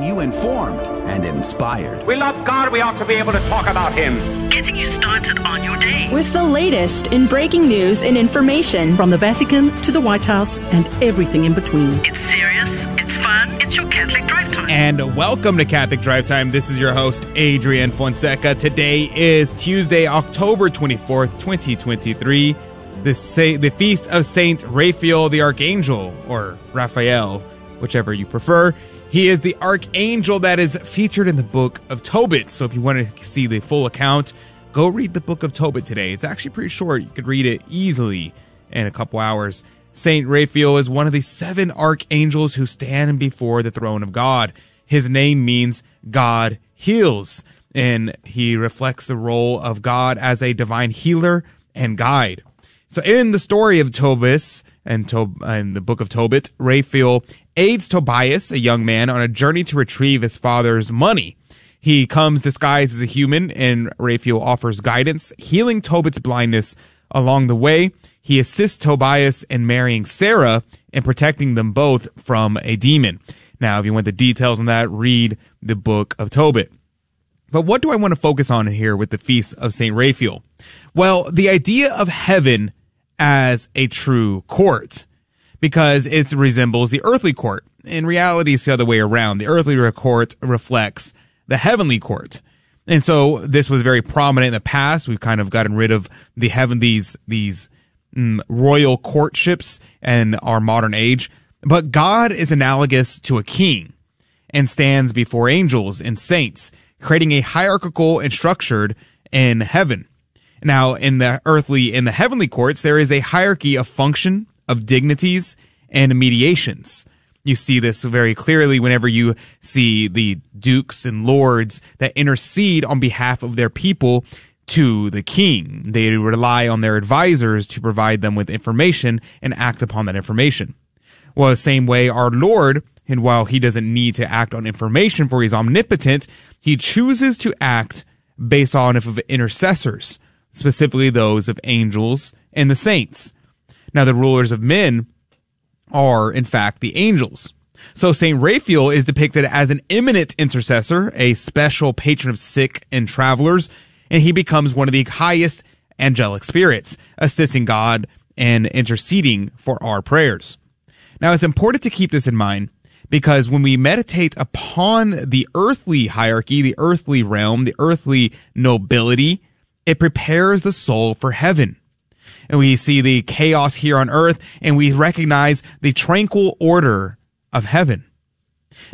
You informed and inspired. We love God, we ought to be able to talk about Him. Getting you started on your day. With the latest in breaking news and information from the Vatican to the White House and everything in between. It's serious, it's fun, it's your Catholic Drive Time. And welcome to Catholic Drive Time. This is your host, Adrian Fonseca. Today is Tuesday, October 24th, 2023. The, sa- the feast of Saint Raphael the Archangel, or Raphael, whichever you prefer. He is the archangel that is featured in the book of Tobit. So if you want to see the full account, go read the book of Tobit today. It's actually pretty short. You could read it easily in a couple hours. Saint Raphael is one of the seven archangels who stand before the throne of God. His name means God heals, and he reflects the role of God as a divine healer and guide. So in the story of Tobit and, Tob- and the book of Tobit, Raphael aids Tobias, a young man, on a journey to retrieve his father's money. He comes disguised as a human, and Raphael offers guidance, healing Tobit's blindness along the way. He assists Tobias in marrying Sarah and protecting them both from a demon. Now, if you want the details on that, read the book of Tobit. But what do I want to focus on here with the feast of St. Raphael? Well, the idea of heaven as a true court because it resembles the earthly court. In reality, it's the other way around. The earthly court reflects the heavenly court. And so this was very prominent in the past. We've kind of gotten rid of the heaven, these, these mm, royal courtships in our modern age. But God is analogous to a king and stands before angels and saints, creating a hierarchical and structured in heaven. Now, in the earthly, in the heavenly courts, there is a hierarchy of function, of dignities and mediations. You see this very clearly whenever you see the dukes and lords that intercede on behalf of their people to the king. They rely on their advisors to provide them with information and act upon that information. Well, the same way our Lord, and while he doesn't need to act on information for he's omnipotent, he chooses to act based on of intercessors, specifically those of angels and the saints. Now, the rulers of men are, in fact, the angels. So St. Raphael is depicted as an eminent intercessor, a special patron of sick and travelers, and he becomes one of the highest angelic spirits, assisting God and interceding for our prayers. Now, it's important to keep this in mind because when we meditate upon the earthly hierarchy, the earthly realm, the earthly nobility, it prepares the soul for heaven and we see the chaos here on earth and we recognize the tranquil order of heaven.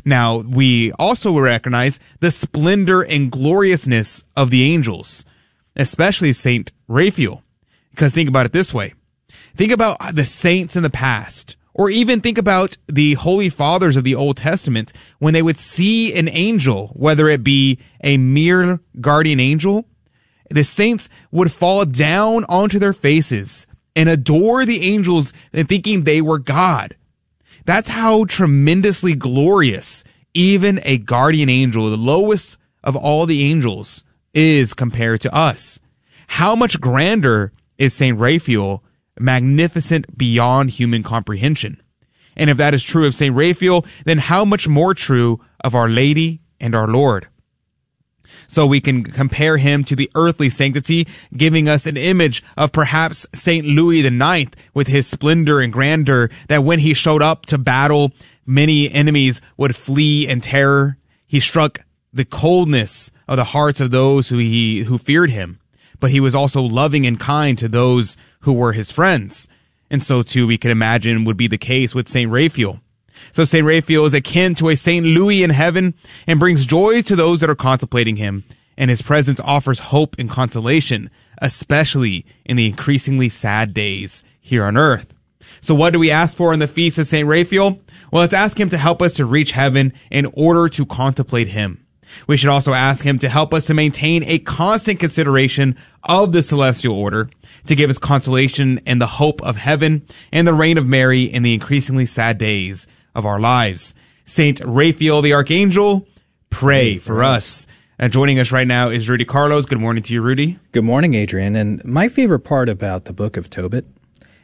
Now, we also recognize the splendor and gloriousness of the angels, especially Saint Raphael. Because think about it this way. Think about the saints in the past, or even think about the holy fathers of the Old Testament when they would see an angel, whether it be a mere guardian angel the saints would fall down onto their faces and adore the angels thinking they were God. That's how tremendously glorious even a guardian angel, the lowest of all the angels, is compared to us. How much grander is Saint Raphael, magnificent beyond human comprehension? And if that is true of Saint Raphael, then how much more true of Our Lady and our Lord? So we can compare him to the earthly sanctity, giving us an image of perhaps Saint Louis IX with his splendor and grandeur that when he showed up to battle, many enemies would flee in terror. He struck the coldness of the hearts of those who he, who feared him, but he was also loving and kind to those who were his friends. And so too, we can imagine would be the case with Saint Raphael. So St. Raphael is akin to a St. Louis in heaven and brings joy to those that are contemplating him. And his presence offers hope and consolation, especially in the increasingly sad days here on earth. So what do we ask for in the feast of St. Raphael? Well, let's ask him to help us to reach heaven in order to contemplate him. We should also ask him to help us to maintain a constant consideration of the celestial order, to give us consolation and the hope of heaven and the reign of Mary in the increasingly sad days of our lives. Saint Raphael the Archangel, pray for us. And joining us right now is Rudy Carlos. Good morning to you, Rudy. Good morning, Adrian. And my favorite part about the book of Tobit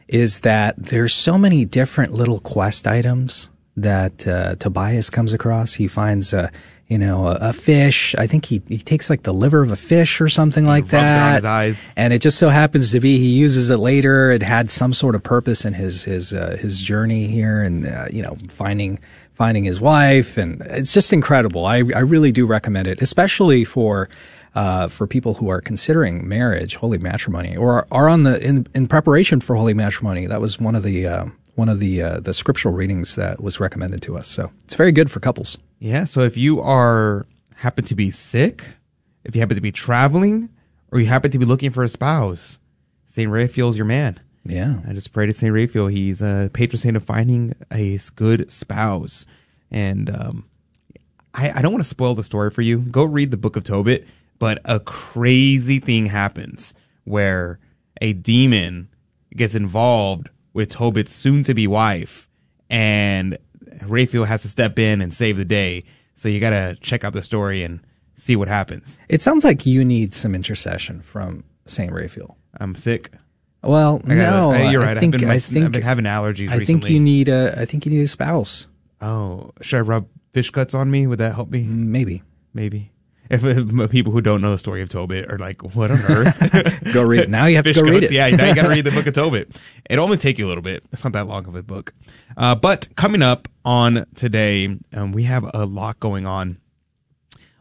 is that there's so many different little quest items that uh, Tobias comes across. He finds a you know a, a fish. I think he he takes like the liver of a fish or something like rubs it on that. And it just so happens to be he uses it later. It had some sort of purpose in his his uh, his journey here, and uh, you know finding finding his wife, and it's just incredible. I I really do recommend it, especially for. Uh, for people who are considering marriage, holy matrimony, or are on the in, in preparation for holy matrimony, that was one of the uh, one of the uh, the scriptural readings that was recommended to us. So it's very good for couples. Yeah. So if you are happen to be sick, if you happen to be traveling, or you happen to be looking for a spouse, Saint Raphael's your man. Yeah, I just pray to Saint Raphael. He's a patron saint of finding a good spouse. And um, I, I don't want to spoil the story for you. Go read the Book of Tobit. But a crazy thing happens where a demon gets involved with Tobit's soon-to-be wife, and Raphael has to step in and save the day. So you got to check out the story and see what happens. it sounds like you need some intercession from Saint Raphael. I'm sick. Well, I gotta- no, uh, you're I right. think I've, been, I think I've been having allergies I recently. think you need a I think you need a spouse. Oh, should I rub fish guts on me? Would that help me? Maybe Maybe. If uh, people who don't know the story of Tobit are like, what on earth? go read it now. You have to Fish go read it. Yeah, now you got to read the book of Tobit. It'll only take you a little bit. It's not that long of a book. Uh, but coming up on today, um, we have a lot going on.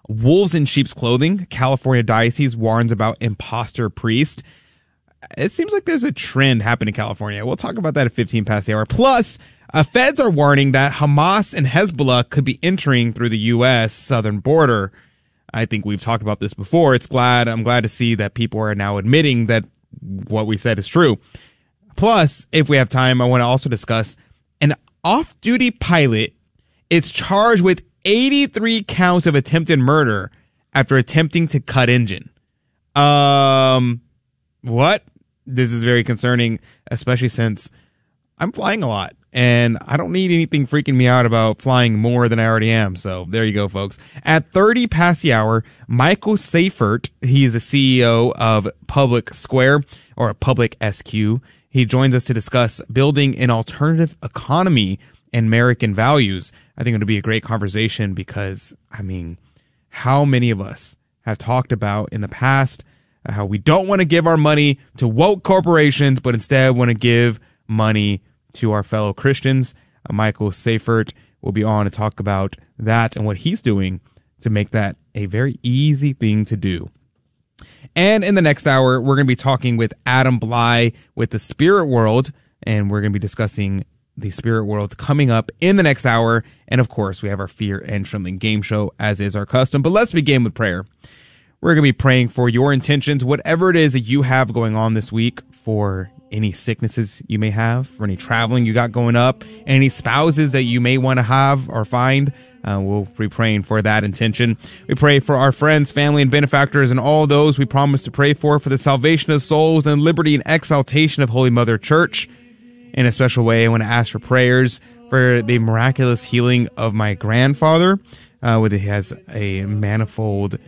Wolves in sheep's clothing. California diocese warns about imposter priest. It seems like there's a trend happening in California. We'll talk about that at 15 past the hour. Plus, uh, feds are warning that Hamas and Hezbollah could be entering through the U.S. southern border. I think we've talked about this before. It's glad, I'm glad to see that people are now admitting that what we said is true. Plus, if we have time, I want to also discuss an off duty pilot is charged with 83 counts of attempted murder after attempting to cut engine. Um, what? This is very concerning, especially since I'm flying a lot and I don't need anything freaking me out about flying more than I already am. So there you go, folks. At 30 past the hour, Michael Seifert, he is the CEO of Public Square or Public SQ. He joins us to discuss building an alternative economy and American values. I think it'll be a great conversation because, I mean, how many of us have talked about in the past how we don't want to give our money to woke corporations, but instead want to give money to our fellow Christians. Uh, Michael Seifert will be on to talk about that and what he's doing to make that a very easy thing to do. And in the next hour, we're going to be talking with Adam Blai with the Spirit World, and we're going to be discussing the Spirit World coming up in the next hour. And of course, we have our Fear and Trembling game show, as is our custom. But let's begin with prayer. We're going to be praying for your intentions, whatever it is that you have going on this week, for any sicknesses you may have, for any traveling you got going up, any spouses that you may want to have or find. Uh, we'll be praying for that intention. We pray for our friends, family, and benefactors, and all those we promise to pray for, for the salvation of souls and liberty and exaltation of Holy Mother Church. In a special way, I want to ask for prayers for the miraculous healing of my grandfather, uh, with he has a manifold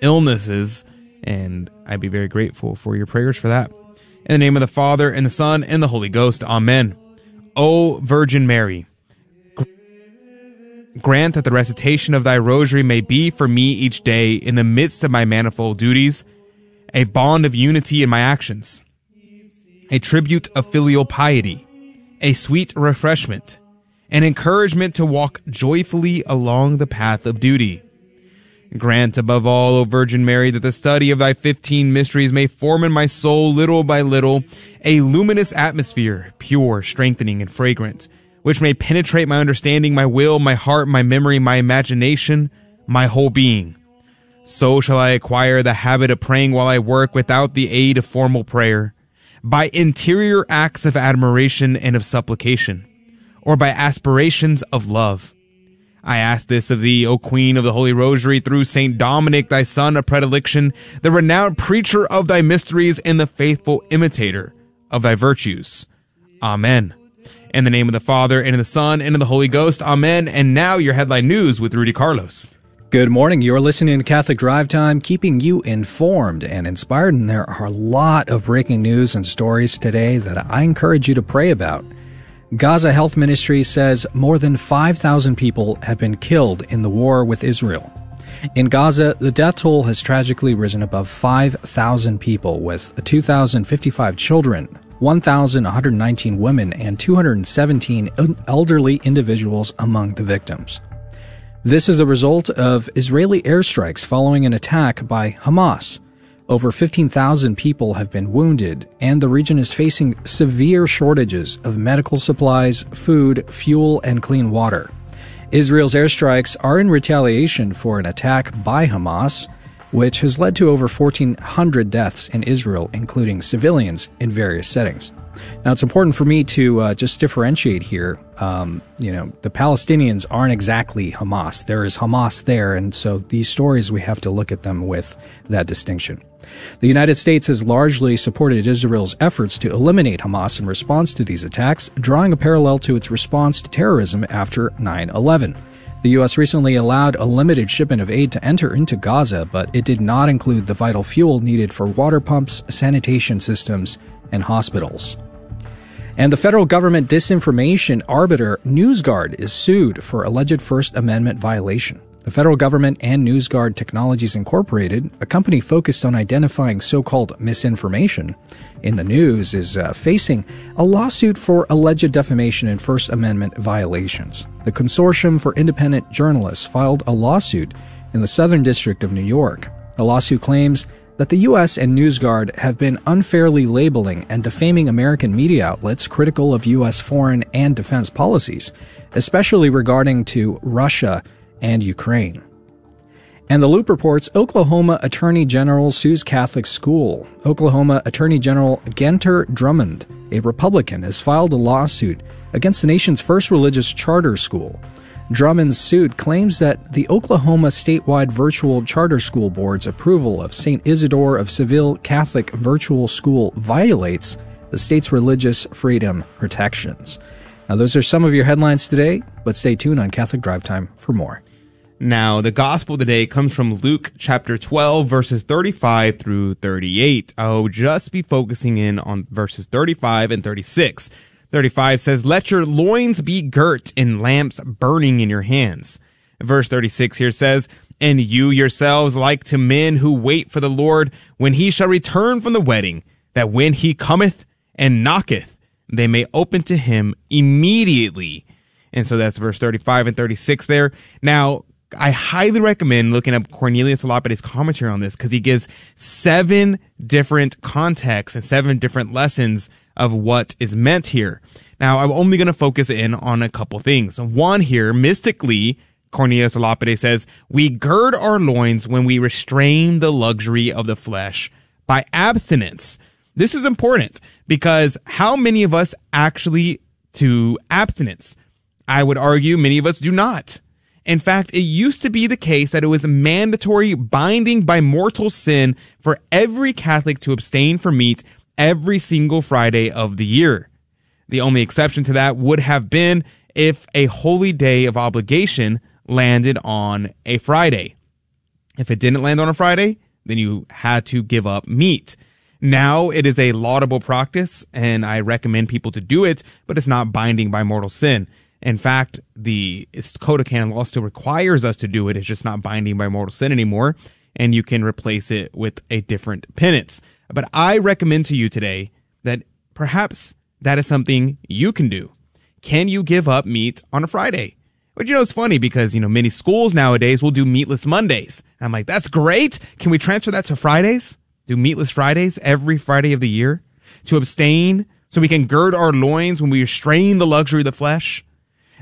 illnesses, and I'd be very grateful for your prayers for that. In the name of the Father and the Son and the Holy Ghost, Amen. O Virgin Mary, grant that the recitation of thy rosary may be for me each day in the midst of my manifold duties, a bond of unity in my actions, a tribute of filial piety, a sweet refreshment, an encouragement to walk joyfully along the path of duty. Grant above all, O Virgin Mary, that the study of thy fifteen mysteries may form in my soul, little by little, a luminous atmosphere, pure, strengthening, and fragrant, which may penetrate my understanding, my will, my heart, my memory, my imagination, my whole being. So shall I acquire the habit of praying while I work without the aid of formal prayer, by interior acts of admiration and of supplication, or by aspirations of love. I ask this of thee, O Queen of the Holy Rosary, through Saint Dominic, thy son of predilection, the renowned preacher of thy mysteries and the faithful imitator of thy virtues. Amen. In the name of the Father, and of the Son, and of the Holy Ghost. Amen. And now your headline news with Rudy Carlos. Good morning. You're listening to Catholic Drive Time, keeping you informed and inspired. And there are a lot of breaking news and stories today that I encourage you to pray about. Gaza Health Ministry says more than 5,000 people have been killed in the war with Israel. In Gaza, the death toll has tragically risen above 5,000 people, with 2,055 children, 1,119 women, and 217 elderly individuals among the victims. This is a result of Israeli airstrikes following an attack by Hamas. Over 15,000 people have been wounded, and the region is facing severe shortages of medical supplies, food, fuel, and clean water. Israel's airstrikes are in retaliation for an attack by Hamas, which has led to over 1,400 deaths in Israel, including civilians in various settings. Now, it's important for me to uh, just differentiate here. Um, you know, the Palestinians aren't exactly Hamas. There is Hamas there, and so these stories, we have to look at them with that distinction. The United States has largely supported Israel's efforts to eliminate Hamas in response to these attacks, drawing a parallel to its response to terrorism after 9 11. The U.S. recently allowed a limited shipment of aid to enter into Gaza, but it did not include the vital fuel needed for water pumps, sanitation systems, and hospitals. And the federal government disinformation arbiter NewsGuard is sued for alleged First Amendment violation. The federal government and NewsGuard Technologies Incorporated, a company focused on identifying so called misinformation in the news, is uh, facing a lawsuit for alleged defamation and First Amendment violations. The Consortium for Independent Journalists filed a lawsuit in the Southern District of New York. The lawsuit claims that the U.S. and NewsGuard have been unfairly labeling and defaming American media outlets critical of U.S. foreign and defense policies, especially regarding to Russia and Ukraine. And the Loop reports Oklahoma Attorney General sues Catholic school. Oklahoma Attorney General Gentner Drummond, a Republican, has filed a lawsuit against the nation's first religious charter school. Drummond's suit claims that the Oklahoma statewide virtual charter school board's approval of St. Isidore of Seville Catholic Virtual School violates the state's religious freedom protections. Now, those are some of your headlines today, but stay tuned on Catholic Drive Time for more. Now, the gospel today comes from Luke chapter 12, verses 35 through 38. I'll just be focusing in on verses 35 and 36. 35 says, Let your loins be girt and lamps burning in your hands. Verse 36 here says, And you yourselves like to men who wait for the Lord when he shall return from the wedding, that when he cometh and knocketh, they may open to him immediately. And so that's verse 35 and 36 there. Now, I highly recommend looking up Cornelius a Lapides's commentary on this because he gives seven different contexts and seven different lessons of what is meant here. Now, I'm only going to focus in on a couple things. One here, mystically, Cornelius Lapide says, we gird our loins when we restrain the luxury of the flesh by abstinence. This is important because how many of us actually to abstinence? I would argue many of us do not. In fact, it used to be the case that it was mandatory binding by mortal sin for every Catholic to abstain from meat every single Friday of the year. The only exception to that would have been if a holy day of obligation landed on a Friday. If it didn't land on a Friday, then you had to give up meat. Now it is a laudable practice and I recommend people to do it, but it's not binding by mortal sin. In fact, the Code of Canon Law still requires us to do it. It's just not binding by mortal sin anymore. And you can replace it with a different penance. But I recommend to you today that perhaps that is something you can do. Can you give up meat on a Friday? But you know, it's funny because, you know, many schools nowadays will do meatless Mondays. I'm like, that's great. Can we transfer that to Fridays? Do meatless Fridays every Friday of the year? To abstain so we can gird our loins when we restrain the luxury of the flesh?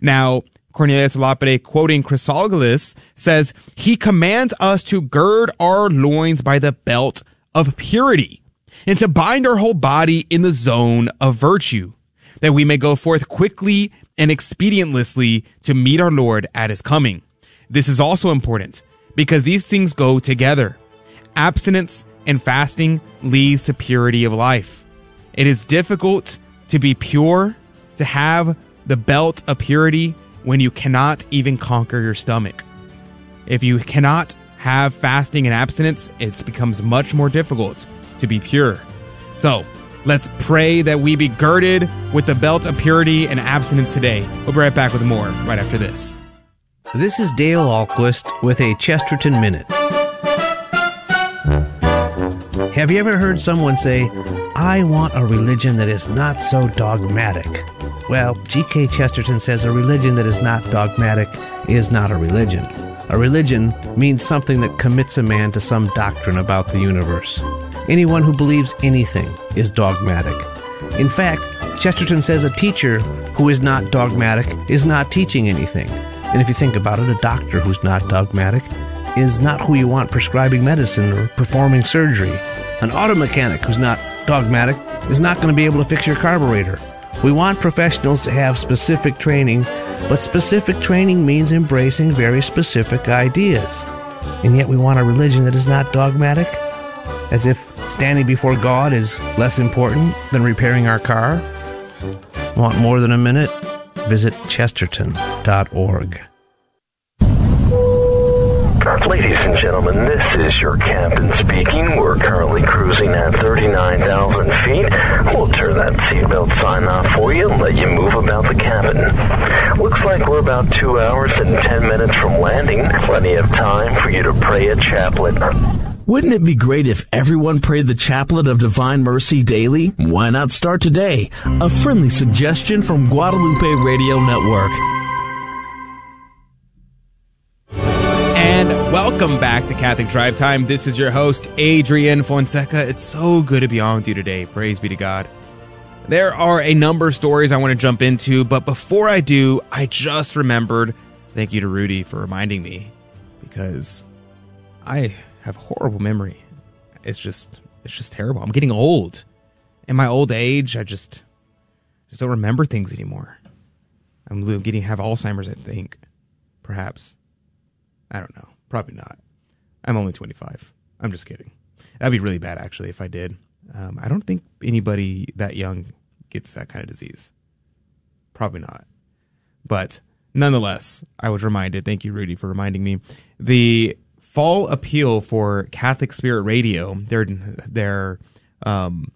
Now, Cornelius Lapide, quoting Chrysologus, says, He commands us to gird our loins by the belt of purity and to bind our whole body in the zone of virtue, that we may go forth quickly and expedientlessly to meet our Lord at his coming. This is also important because these things go together. Abstinence and fasting leads to purity of life. It is difficult to be pure, to have the belt of purity when you cannot even conquer your stomach. If you cannot have fasting and abstinence, it becomes much more difficult to be pure. So, Let's pray that we be girded with the belt of purity and abstinence today. We'll be right back with more right after this. This is Dale Ahlquist with a Chesterton Minute. Have you ever heard someone say, I want a religion that is not so dogmatic? Well, G.K. Chesterton says a religion that is not dogmatic is not a religion. A religion means something that commits a man to some doctrine about the universe. Anyone who believes anything is dogmatic. In fact, Chesterton says a teacher who is not dogmatic is not teaching anything. And if you think about it, a doctor who's not dogmatic is not who you want prescribing medicine or performing surgery. An auto mechanic who's not dogmatic is not going to be able to fix your carburetor. We want professionals to have specific training, but specific training means embracing very specific ideas. And yet we want a religion that is not dogmatic? As if standing before God is less important than repairing our car? Want more than a minute? Visit chesterton.org. Ladies and gentlemen, this is your captain speaking. We're currently cruising at 39,000 feet. We'll turn that seatbelt sign off for you and let you move about the cabin. Looks like we're about two hours and 10 minutes from landing. Plenty of time for you to pray a chaplet. Wouldn't it be great if everyone prayed the chaplet of divine mercy daily? Why not start today? A friendly suggestion from Guadalupe Radio Network. And welcome back to Catholic Drive Time. This is your host, Adrian Fonseca. It's so good to be on with you today. Praise be to God. There are a number of stories I want to jump into, but before I do, I just remembered thank you to Rudy for reminding me because I have horrible memory. It's just it's just terrible. I'm getting old. In my old age, I just just don't remember things anymore. I'm getting have Alzheimer's, I think. Perhaps. I don't know. Probably not. I'm only 25. I'm just kidding. That'd be really bad, actually, if I did. Um, I don't think anybody that young gets that kind of disease. Probably not. But nonetheless, I was reminded. Thank you, Rudy, for reminding me. The fall appeal for Catholic Spirit Radio, their, their, um,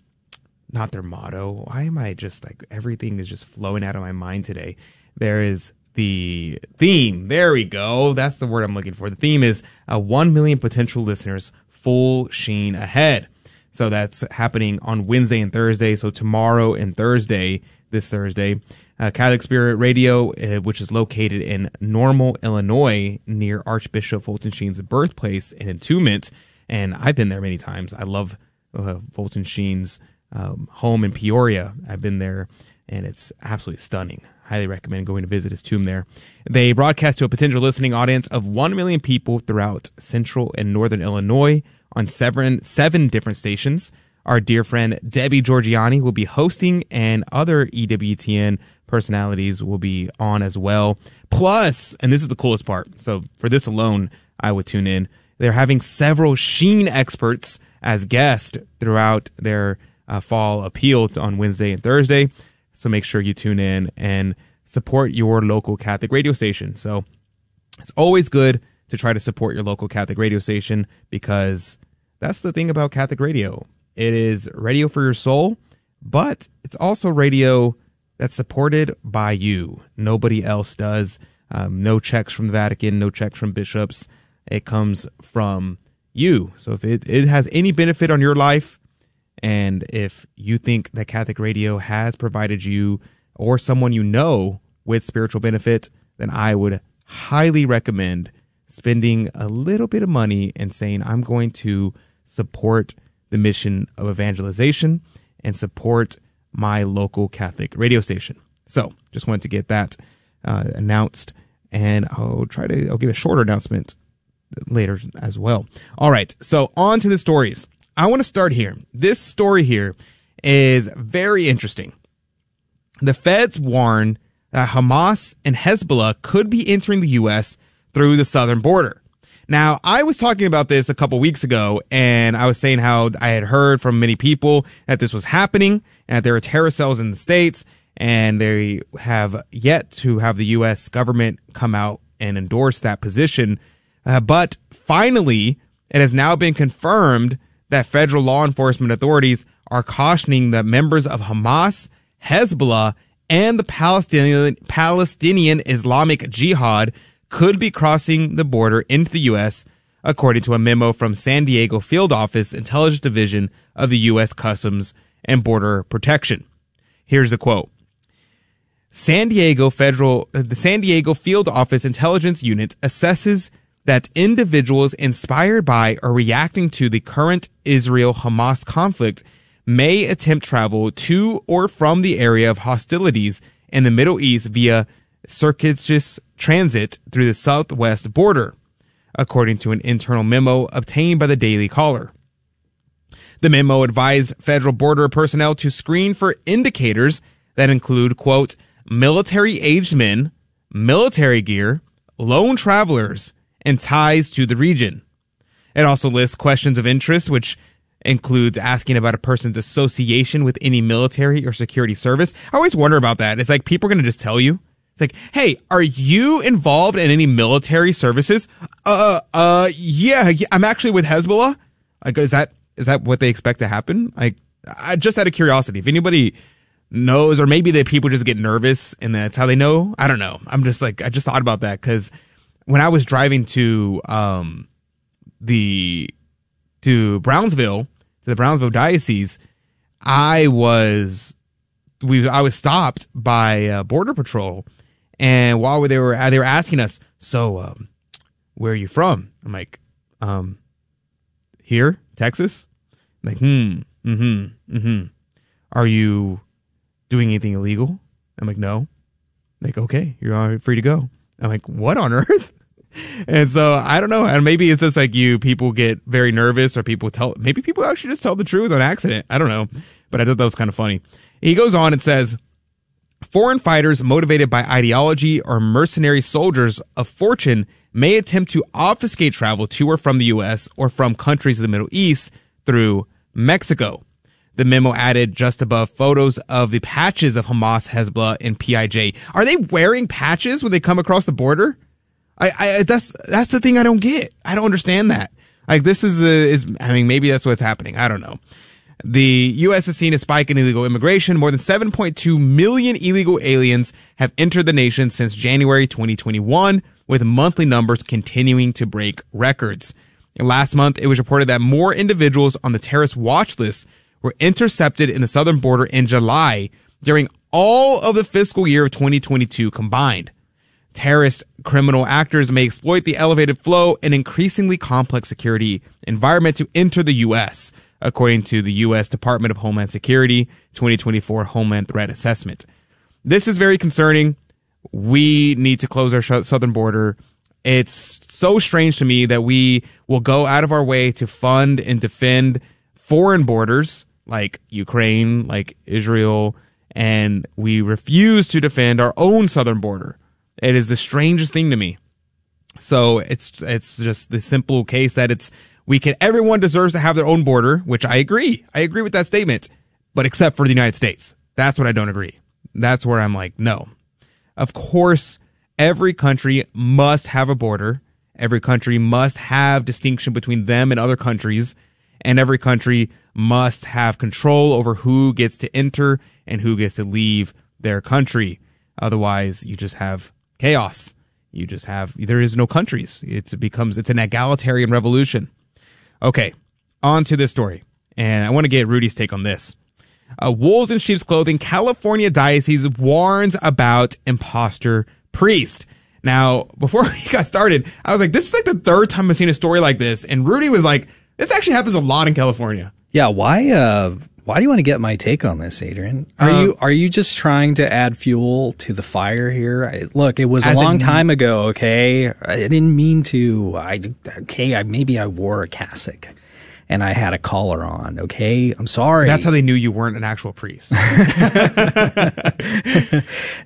not their motto. Why am I just like everything is just flowing out of my mind today? There is the theme. There we go. That's the word I'm looking for. The theme is uh, 1 million potential listeners, full sheen ahead. So that's happening on Wednesday and Thursday. So tomorrow and Thursday, this Thursday, uh, Catholic Spirit Radio, uh, which is located in Normal, Illinois, near Archbishop Fulton Sheen's birthplace and entombment. And I've been there many times. I love uh, Fulton Sheen's um, home in Peoria. I've been there and it's absolutely stunning. Highly recommend going to visit his tomb there. They broadcast to a potential listening audience of 1 million people throughout central and northern Illinois on seven, seven different stations. Our dear friend Debbie Georgianni will be hosting, and other EWTN personalities will be on as well. Plus, and this is the coolest part. So, for this alone, I would tune in. They're having several Sheen experts as guests throughout their uh, fall appeal on Wednesday and Thursday. So make sure you tune in and support your local Catholic radio station. So it's always good to try to support your local Catholic radio station because that's the thing about Catholic radio. It is radio for your soul, but it's also radio that's supported by you. Nobody else does. Um, no checks from the Vatican, no checks from bishops. It comes from you. So if it, it has any benefit on your life, and if you think that Catholic radio has provided you or someone you know with spiritual benefit, then I would highly recommend spending a little bit of money and saying, I'm going to support the mission of evangelization and support my local Catholic radio station. So just wanted to get that uh, announced and I'll try to, I'll give a shorter announcement later as well. All right. So on to the stories. I want to start here. This story here is very interesting. The feds warn that Hamas and Hezbollah could be entering the U.S. through the southern border. Now, I was talking about this a couple weeks ago, and I was saying how I had heard from many people that this was happening, and that there are terror cells in the states, and they have yet to have the U.S. government come out and endorse that position. Uh, but finally, it has now been confirmed that federal law enforcement authorities are cautioning that members of Hamas, Hezbollah, and the Palestinian, Palestinian Islamic Jihad could be crossing the border into the U.S., according to a memo from San Diego Field Office Intelligence Division of the U.S. Customs and Border Protection. Here's the quote. San Diego Federal, uh, the San Diego Field Office Intelligence Unit assesses that individuals inspired by or reacting to the current Israel Hamas conflict may attempt travel to or from the area of hostilities in the Middle East via circuitous transit through the southwest border, according to an internal memo obtained by the Daily Caller. The memo advised federal border personnel to screen for indicators that include, quote, military aged men, military gear, lone travelers, and ties to the region. It also lists questions of interest, which includes asking about a person's association with any military or security service. I always wonder about that. It's like people are going to just tell you. It's like, hey, are you involved in any military services? Uh, uh, yeah, I'm actually with Hezbollah. Like, is that is that what they expect to happen? Like, I just out of curiosity, if anybody knows, or maybe that people just get nervous and that's how they know. I don't know. I'm just like, I just thought about that because when I was driving to, um, the, to Brownsville, to the Brownsville diocese, I was, we, I was stopped by uh, border patrol. And while they were, they were asking us, so, um, where are you from? I'm like, um, here, Texas. I'm like, hmm, mm-hmm, mm-hmm. Are you doing anything illegal? I'm like, no. Like, okay, you're free to go. I'm like, what on earth? And so I don't know. And maybe it's just like you, people get very nervous or people tell, maybe people actually just tell the truth on accident. I don't know. But I thought that was kind of funny. He goes on and says, foreign fighters motivated by ideology or mercenary soldiers of fortune may attempt to obfuscate travel to or from the U.S. or from countries of the Middle East through Mexico. The memo added just above photos of the patches of Hamas, Hezbollah, and PIJ. Are they wearing patches when they come across the border? I, I that's that's the thing I don't get. I don't understand that. Like this is a, is I mean maybe that's what's happening. I don't know. The U.S. has seen a spike in illegal immigration. More than 7.2 million illegal aliens have entered the nation since January 2021, with monthly numbers continuing to break records. Last month, it was reported that more individuals on the terrorist watch list were intercepted in the southern border in July during all of the fiscal year of 2022 combined. Terrorist criminal actors may exploit the elevated flow and increasingly complex security environment to enter the U.S., according to the U.S. Department of Homeland Security 2024 Homeland Threat Assessment. This is very concerning. We need to close our southern border. It's so strange to me that we will go out of our way to fund and defend foreign borders like Ukraine, like Israel, and we refuse to defend our own southern border. It is the strangest thing to me. So it's it's just the simple case that it's we can everyone deserves to have their own border, which I agree. I agree with that statement, but except for the United States. That's what I don't agree. That's where I'm like, no. Of course, every country must have a border. Every country must have distinction between them and other countries and every country must have control over who gets to enter and who gets to leave their country. Otherwise, you just have chaos. You just have, there is no countries. It becomes, it's an egalitarian revolution. Okay, on to this story. And I want to get Rudy's take on this. Uh, wolves in sheep's clothing, California diocese warns about imposter priest. Now, before we got started, I was like, this is like the third time I've seen a story like this. And Rudy was like, this actually happens a lot in California. Yeah, why uh why do you want to get my take on this, Adrian? Are um, you are you just trying to add fuel to the fire here? I, look, it was a long time ago, okay? I didn't mean to. I okay, I, maybe I wore a cassock and I had a collar on. Okay, I'm sorry. That's how they knew you weren't an actual priest.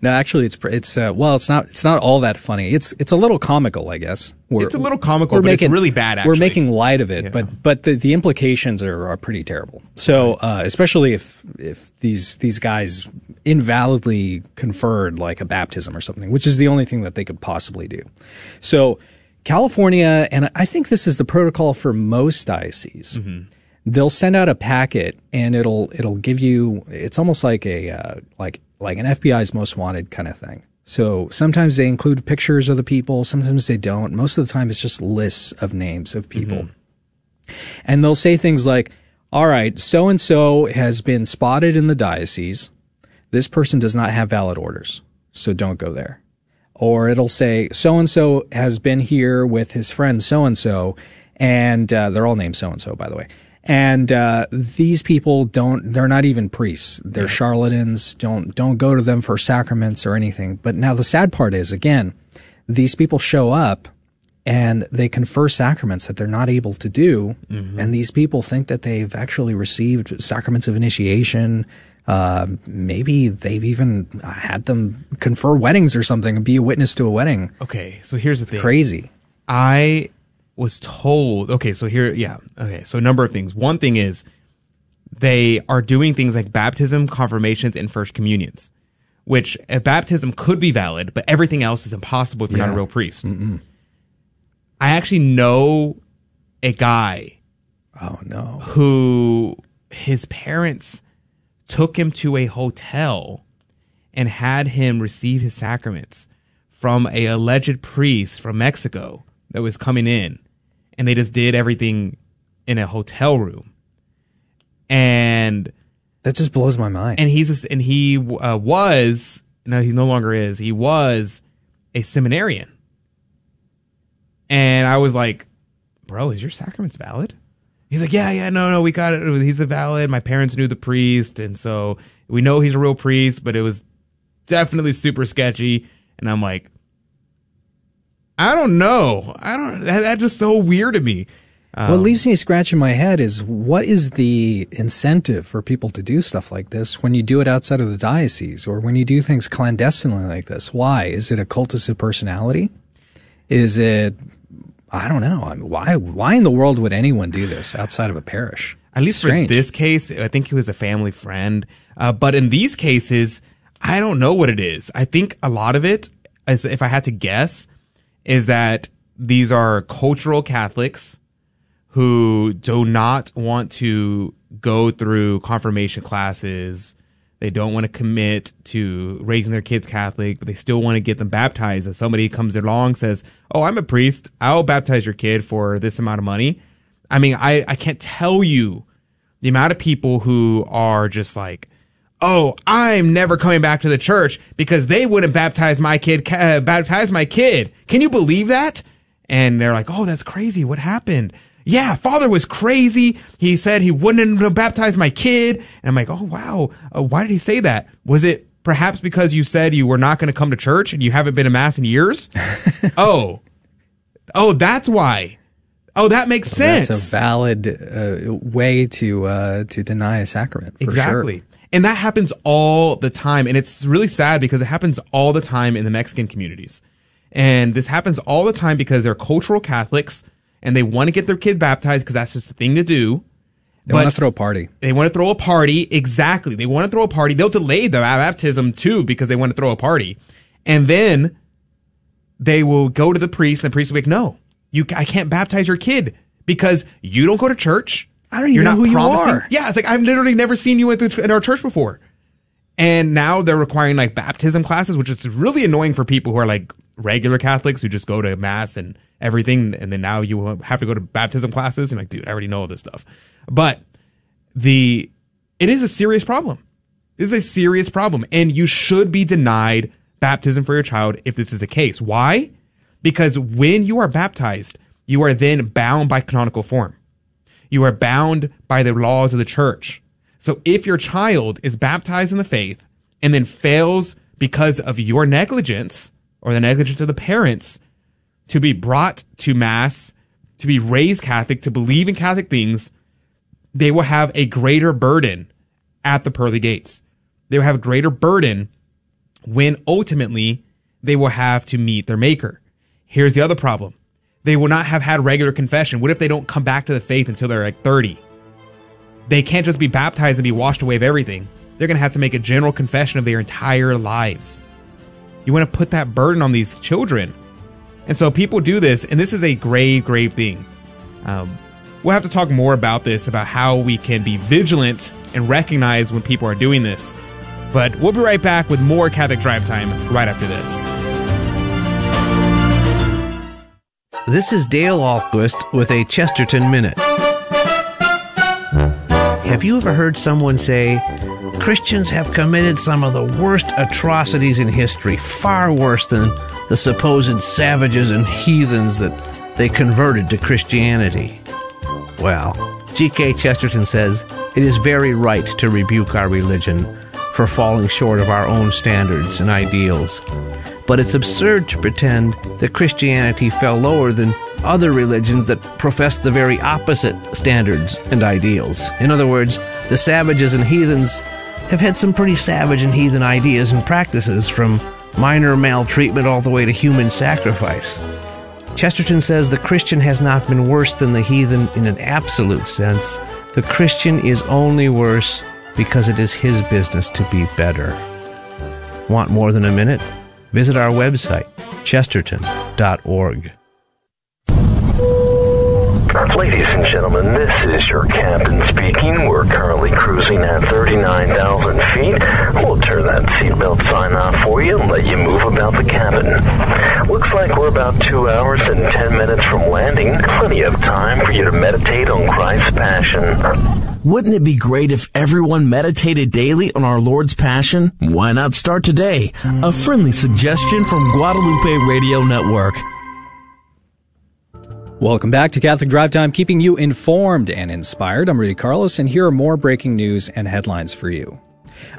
no, actually, it's it's uh, well, it's not it's not all that funny. It's it's a little comical, I guess. We're, it's a little comical, but making, it's really bad. Actually. We're making light of it, yeah. but but the, the implications are, are pretty terrible. So uh, especially if if these these guys invalidly conferred like a baptism or something, which is the only thing that they could possibly do. So California, and I think this is the protocol for most dioceses, mm-hmm. they'll send out a packet and it'll it'll give you it's almost like a uh, like like an FBI's most wanted kind of thing. So sometimes they include pictures of the people, sometimes they don't. Most of the time it's just lists of names of people. And they'll say things like, "All right, so and so has been spotted in the diocese. This person does not have valid orders, so don't go there." Or it'll say, "So and so has been here with his friend so and so." And uh, they're all named so and so, by the way. And uh, these people don't; they're not even priests. They're charlatans. Don't don't go to them for sacraments or anything. But now the sad part is, again, these people show up and they confer sacraments that they're not able to do, and these people think that they've actually received sacraments of initiation. Uh, maybe they've even had them confer weddings or something, and be a witness to a wedding. Okay, so here's the thing. Crazy. I was told. Okay, so here, yeah. Okay, so a number of things. One thing is they are doing things like baptism, confirmations, and first communions, which a baptism could be valid, but everything else is impossible if you're not a real priest. I actually know a guy Oh no. who his parents took him to a hotel and had him receive his sacraments from a alleged priest from Mexico that was coming in. And they just did everything in a hotel room. And That just blows my mind. and he's a, and he uh, was no he no longer is he was a seminarian. And i was like bro is your sacraments valid he's like yeah yeah no no we got it he's a valid my parents knew the priest and so we know he's a real priest but it was definitely super sketchy and i'm like i don't know i don't that, that's just so weird to me what um, leaves me scratching my head is what is the incentive for people to do stuff like this when you do it outside of the diocese or when you do things clandestinely like this? Why? Is it a cultus of personality? Is it I don't know. I mean, why why in the world would anyone do this outside of a parish? At least Strange. for this case, I think he was a family friend. Uh, but in these cases, I don't know what it is. I think a lot of it, as if I had to guess, is that these are cultural Catholics who do not want to go through confirmation classes. They don't want to commit to raising their kids Catholic, but they still want to get them baptized. And somebody comes along says, "Oh, I'm a priest. I'll baptize your kid for this amount of money." I mean, I I can't tell you the amount of people who are just like, "Oh, I'm never coming back to the church because they wouldn't baptize my kid. Uh, baptize my kid. Can you believe that?" And they're like, "Oh, that's crazy. What happened?" Yeah, father was crazy. He said he wouldn't baptize my kid. And I'm like, oh, wow. Uh, why did he say that? Was it perhaps because you said you were not going to come to church and you haven't been to mass in years? oh, oh, that's why. Oh, that makes sense. That's a valid uh, way to uh, to deny a sacrament. For exactly. Sure. And that happens all the time. And it's really sad because it happens all the time in the Mexican communities. And this happens all the time because they're cultural Catholics and they want to get their kid baptized because that's just the thing to do. They want to throw a party. They want to throw a party. Exactly. They want to throw a party. They'll delay the baptism too because they want to throw a party. And then they will go to the priest and the priest will be like, no, you, I can't baptize your kid because you don't go to church. I don't even know who you are. Yeah. It's like, I've literally never seen you at, the, at our church before. And now they're requiring like baptism classes, which is really annoying for people who are like regular Catholics who just go to mass and everything. And then now you have to go to baptism classes. And like, dude, I already know all this stuff. But the, it is a serious problem. This is a serious problem. And you should be denied baptism for your child if this is the case. Why? Because when you are baptized, you are then bound by canonical form. You are bound by the laws of the church. So if your child is baptized in the faith and then fails because of your negligence or the negligence of the parents to be brought to mass, to be raised Catholic, to believe in Catholic things, they will have a greater burden at the pearly gates. They will have a greater burden when ultimately they will have to meet their maker. Here's the other problem. They will not have had regular confession. What if they don't come back to the faith until they're like 30? They can't just be baptized and be washed away of everything. They're going to have to make a general confession of their entire lives. You want to put that burden on these children. And so people do this, and this is a grave, grave thing. Um, we'll have to talk more about this, about how we can be vigilant and recognize when people are doing this. But we'll be right back with more Catholic Drive Time right after this. This is Dale Ahlquist with a Chesterton Minute. Have you ever heard someone say, Christians have committed some of the worst atrocities in history, far worse than the supposed savages and heathens that they converted to Christianity? Well, G.K. Chesterton says it is very right to rebuke our religion for falling short of our own standards and ideals. But it's absurd to pretend that Christianity fell lower than other religions that profess the very opposite standards and ideals. In other words, the savages and heathens have had some pretty savage and heathen ideas and practices from minor maltreatment all the way to human sacrifice. Chesterton says the Christian has not been worse than the heathen in an absolute sense. The Christian is only worse because it is his business to be better. Want more than a minute? Visit our website, chesterton.org. Ladies and gentlemen, this is your captain speaking. We're currently cruising at 39,000 feet. We'll turn that seatbelt sign off for you and let you move about the cabin. Looks like we're about two hours and 10 minutes from landing. Plenty of time for you to meditate on Christ's Passion. Wouldn't it be great if everyone meditated daily on our Lord's Passion? Why not start today? A friendly suggestion from Guadalupe Radio Network. Welcome back to Catholic Drive Time, keeping you informed and inspired. I'm Rudy Carlos, and here are more breaking news and headlines for you.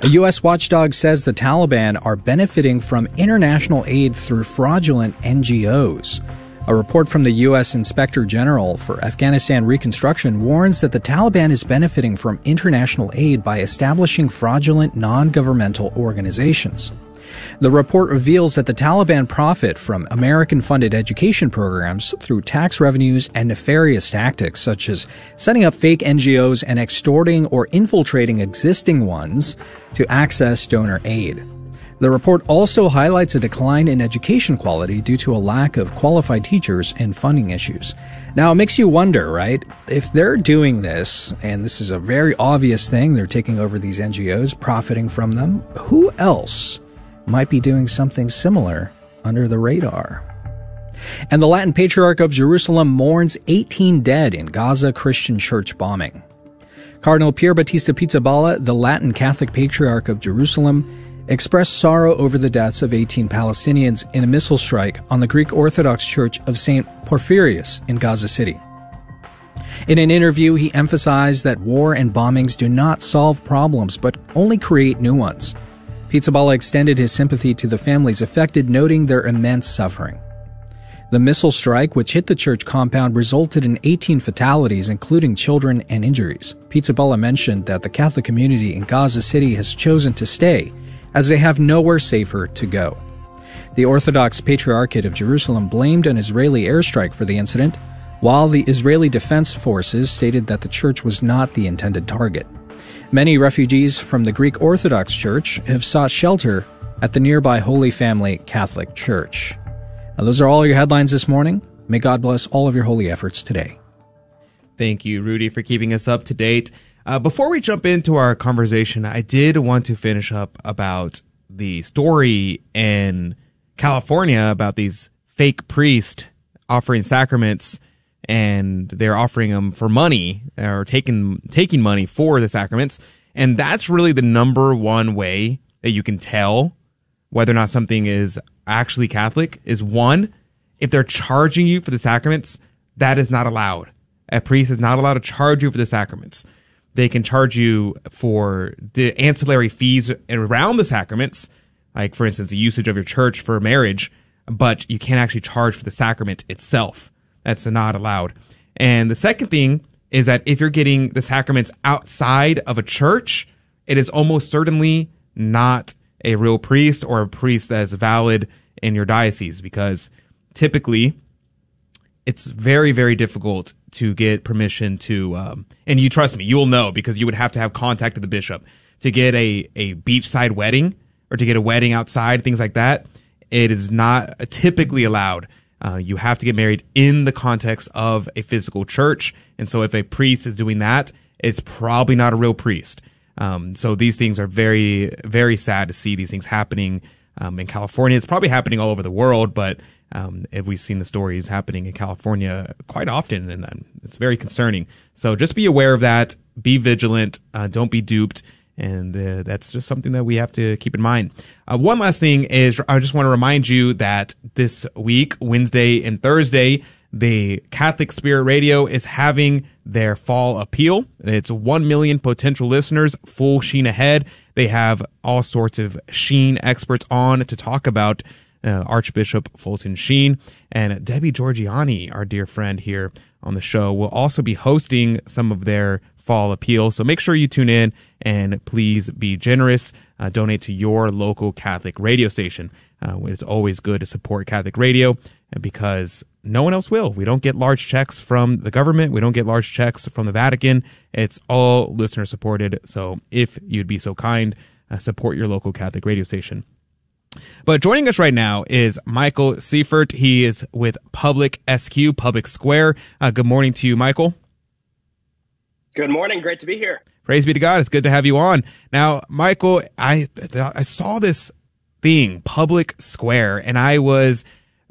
A U.S. watchdog says the Taliban are benefiting from international aid through fraudulent NGOs. A report from the U.S. Inspector General for Afghanistan Reconstruction warns that the Taliban is benefiting from international aid by establishing fraudulent non governmental organizations. The report reveals that the Taliban profit from American funded education programs through tax revenues and nefarious tactics such as setting up fake NGOs and extorting or infiltrating existing ones to access donor aid. The report also highlights a decline in education quality due to a lack of qualified teachers and funding issues. Now, it makes you wonder, right? If they're doing this, and this is a very obvious thing, they're taking over these NGOs, profiting from them, who else might be doing something similar under the radar. And the Latin Patriarch of Jerusalem mourns 18 dead in Gaza Christian church bombing. Cardinal Pier Battista Pizzaballa, the Latin Catholic Patriarch of Jerusalem, expressed sorrow over the deaths of 18 Palestinians in a missile strike on the Greek Orthodox Church of St. Porphyrius in Gaza City. In an interview, he emphasized that war and bombings do not solve problems, but only create new ones. Pizzaballa extended his sympathy to the families affected, noting their immense suffering. The missile strike, which hit the church compound, resulted in 18 fatalities, including children and injuries. Pizzaballa mentioned that the Catholic community in Gaza City has chosen to stay, as they have nowhere safer to go. The Orthodox Patriarchate of Jerusalem blamed an Israeli airstrike for the incident, while the Israeli Defense Forces stated that the church was not the intended target. Many refugees from the Greek Orthodox Church have sought shelter at the nearby Holy Family Catholic Church. Now, those are all your headlines this morning. May God bless all of your holy efforts today. Thank you, Rudy, for keeping us up to date. Uh, before we jump into our conversation, I did want to finish up about the story in California about these fake priests offering sacraments and they're offering them for money or taking taking money for the sacraments. And that's really the number one way that you can tell whether or not something is actually catholic is one if they're charging you for the sacraments that is not allowed. A priest is not allowed to charge you for the sacraments. They can charge you for the ancillary fees around the sacraments like for instance the usage of your church for marriage but you can't actually charge for the sacrament itself that's not allowed. And the second thing is that if you're getting the sacraments outside of a church, it is almost certainly not a real priest or a priest that is valid in your diocese because typically it's very, very difficult to get permission to, um, and you trust me, you'll know because you would have to have contact with the bishop to get a, a beachside wedding or to get a wedding outside, things like that. It is not typically allowed Uh, you have to get married in the context of a physical church. And so if a priest is doing that, it's probably not a real priest. Um, so these things are very, very sad to see these things happening um, in California. It's probably happening all over the world, but um, we've seen the stories happening in California quite often, and it's very concerning. So just be aware of that. Be vigilant. Uh, don't be duped. And uh, that's just something that we have to keep in mind. Uh, one last thing is I just want to remind you that this week, Wednesday and Thursday, the Catholic Spirit Radio is having their fall appeal. It's 1 million potential listeners, full sheen ahead. They have all sorts of Sheen experts on to talk about uh, Archbishop Fulton Sheen and Debbie Georgianni, our dear friend here on the show, will also be hosting some of their fall appeal. So make sure you tune in and please be generous. Uh, donate to your local Catholic radio station. Uh, it's always good to support Catholic radio because no one else will. We don't get large checks from the government. We don't get large checks from the Vatican. It's all listener supported. So if you'd be so kind, uh, support your local Catholic radio station. But joining us right now is Michael Seifert. He is with Public SQ, Public Square. Uh, good morning to you, Michael. Good morning. Great to be here. Praise be to God. It's good to have you on. Now, Michael, I I saw this thing, Public Square, and I was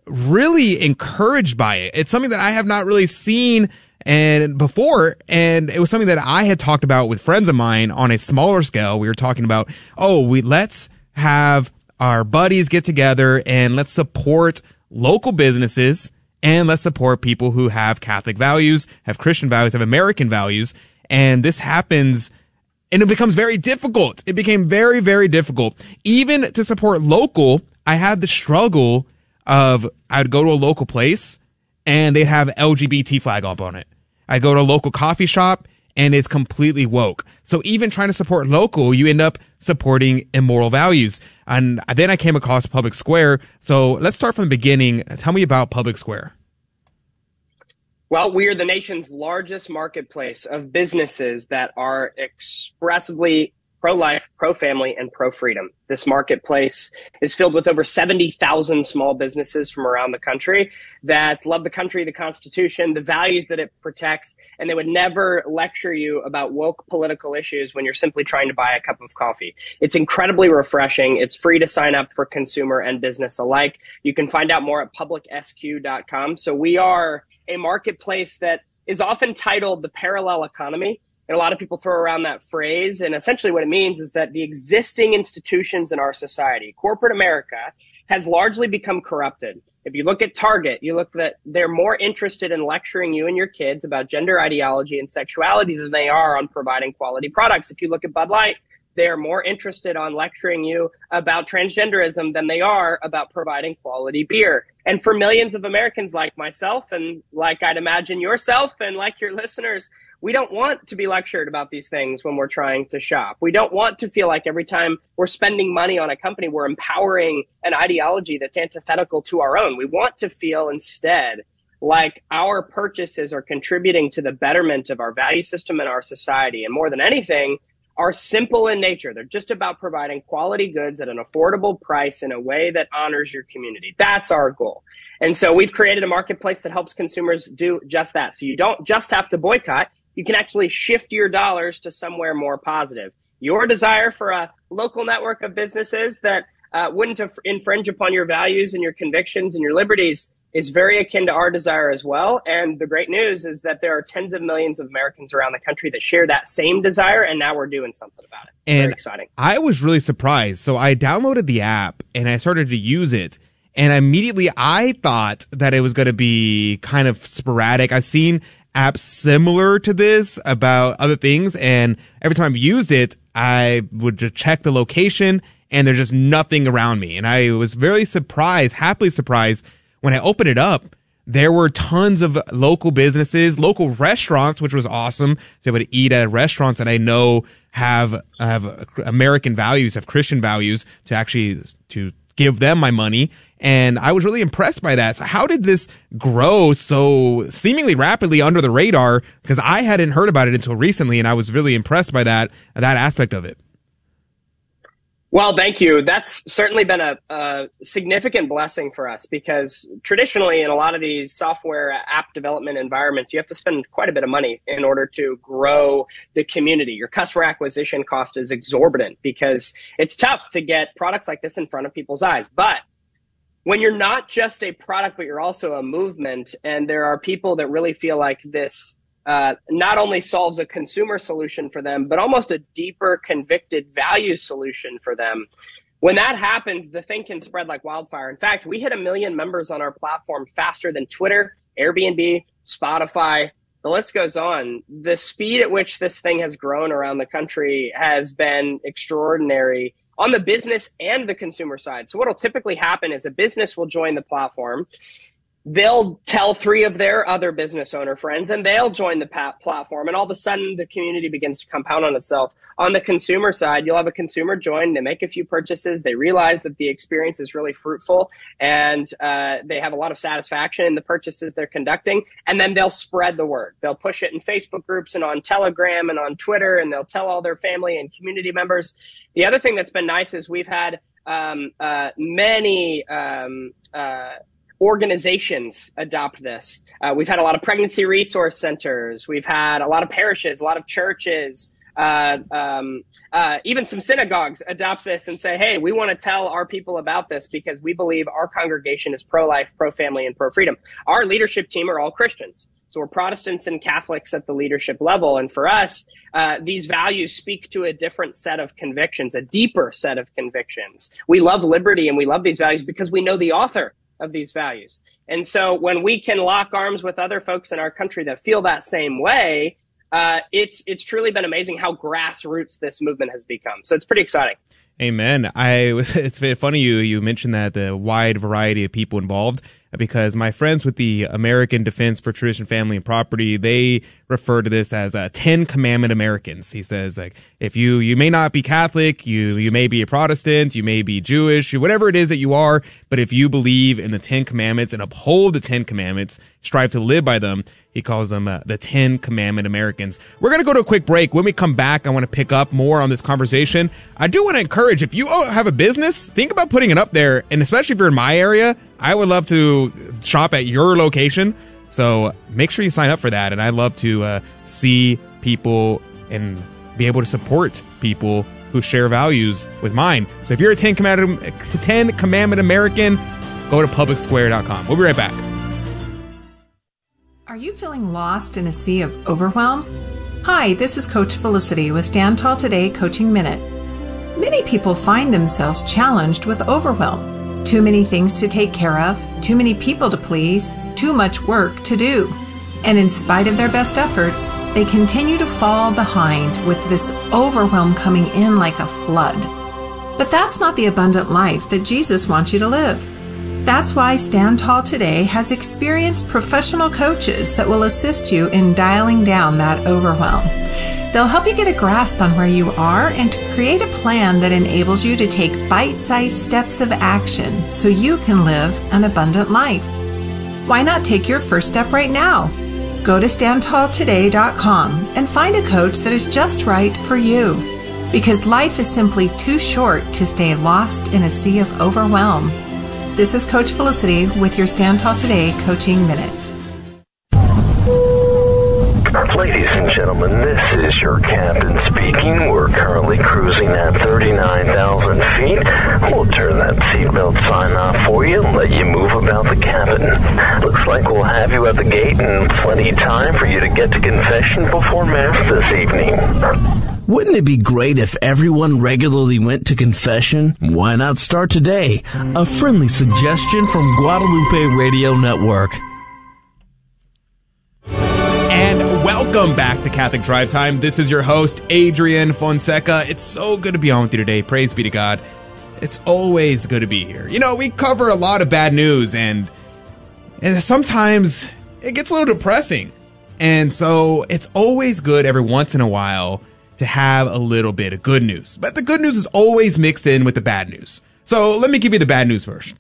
really encouraged by it. It's something that I have not really seen and before, and it was something that I had talked about with friends of mine on a smaller scale. We were talking about, oh, we let's have our buddies get together and let's support local businesses and let's support people who have Catholic values, have Christian values, have American values. And this happens and it becomes very difficult. It became very, very difficult. Even to support local, I had the struggle of I'd go to a local place and they'd have LGBT flag up on it. I'd go to a local coffee shop and it's completely woke. So even trying to support local, you end up supporting immoral values. And then I came across Public Square. So let's start from the beginning. Tell me about Public Square. Well, we are the nation's largest marketplace of businesses that are expressively pro life, pro family, and pro freedom. This marketplace is filled with over 70,000 small businesses from around the country that love the country, the Constitution, the values that it protects, and they would never lecture you about woke political issues when you're simply trying to buy a cup of coffee. It's incredibly refreshing. It's free to sign up for consumer and business alike. You can find out more at publicsq.com. So we are a marketplace that is often titled the parallel economy and a lot of people throw around that phrase. And essentially, what it means is that the existing institutions in our society, corporate America, has largely become corrupted. If you look at Target, you look that they're more interested in lecturing you and your kids about gender ideology and sexuality than they are on providing quality products. If you look at Bud Light, they're more interested on lecturing you about transgenderism than they are about providing quality beer. And for millions of Americans like myself and like I'd imagine yourself and like your listeners, we don't want to be lectured about these things when we're trying to shop. We don't want to feel like every time we're spending money on a company, we're empowering an ideology that's antithetical to our own. We want to feel instead like our purchases are contributing to the betterment of our value system and our society. And more than anything, are simple in nature. They're just about providing quality goods at an affordable price in a way that honors your community. That's our goal. And so we've created a marketplace that helps consumers do just that. So you don't just have to boycott you can actually shift your dollars to somewhere more positive. Your desire for a local network of businesses that uh, wouldn't infringe upon your values and your convictions and your liberties is very akin to our desire as well. And the great news is that there are tens of millions of Americans around the country that share that same desire, and now we're doing something about it. And very exciting. I was really surprised. So I downloaded the app and I started to use it. And immediately I thought that it was going to be kind of sporadic. I've seen apps similar to this about other things. And every time I've used it, I would just check the location and there's just nothing around me. And I was very surprised, happily surprised when I opened it up. There were tons of local businesses, local restaurants, which was awesome to be able to eat at restaurants that I know have, have American values, have Christian values to actually, to give them my money. And I was really impressed by that. So how did this grow so seemingly rapidly under the radar? Because I hadn't heard about it until recently and I was really impressed by that, that aspect of it. Well, thank you. That's certainly been a, a, significant blessing for us because traditionally, in a lot of these software app development environments, you have to spend quite a bit of money in order to grow the community. Your customer acquisition cost is exorbitant because it's tough to get products like this in front of people's eyes. But when you're not just a product, but you're also a movement, and there are people that really feel like this uh, not only solves a consumer solution for them, but almost a deeper convicted value solution for them. When that happens, the thing can spread like wildfire. In fact, we hit a million members on our platform faster than Twitter, Airbnb, Spotify. The list goes on. The speed at which this thing has grown around the country has been extraordinary on the business and the consumer side. So, what will typically happen is a business will join the platform they'll tell three of their other business owner friends and they'll join the pat- platform. And all of a sudden the community begins to compound on itself. On the consumer side you'll have a consumer join. They make a few purchases. They realize that the experience is really fruitful and uh, they have a lot of satisfaction in the purchases they're conducting. And then they'll spread the word. They'll push it in facebook groups and on telegram and on twitter and they'll tell all their family and community members. The other thing that's been nice is we've had um, uh, many um, uh, organizations adopt this. Uh, we've had a lot of pregnancy resource centers. We've had a lot of parishes, a lot of churches, uh, um, uh, even some synagogues adopt this and say, hey, we want to tell our people about this because we believe our congregation is pro life, pro family, and pro freedom. Our leadership team are all Christians. So we're Protestants and Catholics at the leadership level. And for us, uh, these values speak to a different set of convictions, a deeper set of convictions. We love liberty and we love these values because we know the author of these values. And so when we can lock arms with other folks in our country that feel that same way, uh, it's it's truly been amazing how grassroots this movement has become. So it's pretty exciting. Amen. I. It's funny you you mentioned that the wide variety of people involved because my friends with the American Defense for Tradition, Family, and Property, they refer to this as uh, Ten Commandment Americans. He says, like, if you, you may not be Catholic, you, you may be a Protestant, you may be Jewish, whatever it is that you are, but if you believe in the Ten Commandments and uphold the Ten Commandments, strive to live by them, he calls them uh, the Ten Commandment Americans. We're going to go to a quick break. When we come back, I want to pick up more on this conversation. I do want to encourage if you have a business, think about putting it up there. And especially if you're in my area, I would love to shop at your location. So make sure you sign up for that. And I love to uh, see people and be able to support people who share values with mine. So if you're a 10 Commandment, 10 Commandment American, go to publicsquare.com. We'll be right back. Are you feeling lost in a sea of overwhelm? Hi, this is Coach Felicity with Stand Tall Today Coaching Minute. Many people find themselves challenged with overwhelm. Too many things to take care of, too many people to please, too much work to do. And in spite of their best efforts, they continue to fall behind with this overwhelm coming in like a flood. But that's not the abundant life that Jesus wants you to live. That's why Stand Tall Today has experienced professional coaches that will assist you in dialing down that overwhelm. They'll help you get a grasp on where you are and to create a plan that enables you to take bite sized steps of action so you can live an abundant life. Why not take your first step right now? Go to standtalltoday.com and find a coach that is just right for you. Because life is simply too short to stay lost in a sea of overwhelm. This is Coach Felicity with your Stand Tall Today Coaching Minute. Ladies and gentlemen, this is your captain speaking. We're currently cruising at 39,000 feet. We'll turn that seatbelt sign off for you and let you move about the cabin. Looks like we'll have you at the gate in plenty of time for you to get to confession before Mass this evening. Wouldn't it be great if everyone regularly went to confession? Why not start today? A friendly suggestion from Guadalupe Radio Network. And welcome back to Catholic Drive Time. This is your host, Adrian Fonseca. It's so good to be on with you today. Praise be to God. It's always good to be here. You know, we cover a lot of bad news and, and sometimes it gets a little depressing. And so it's always good every once in a while to have a little bit of good news. But the good news is always mixed in with the bad news. So let me give you the bad news first.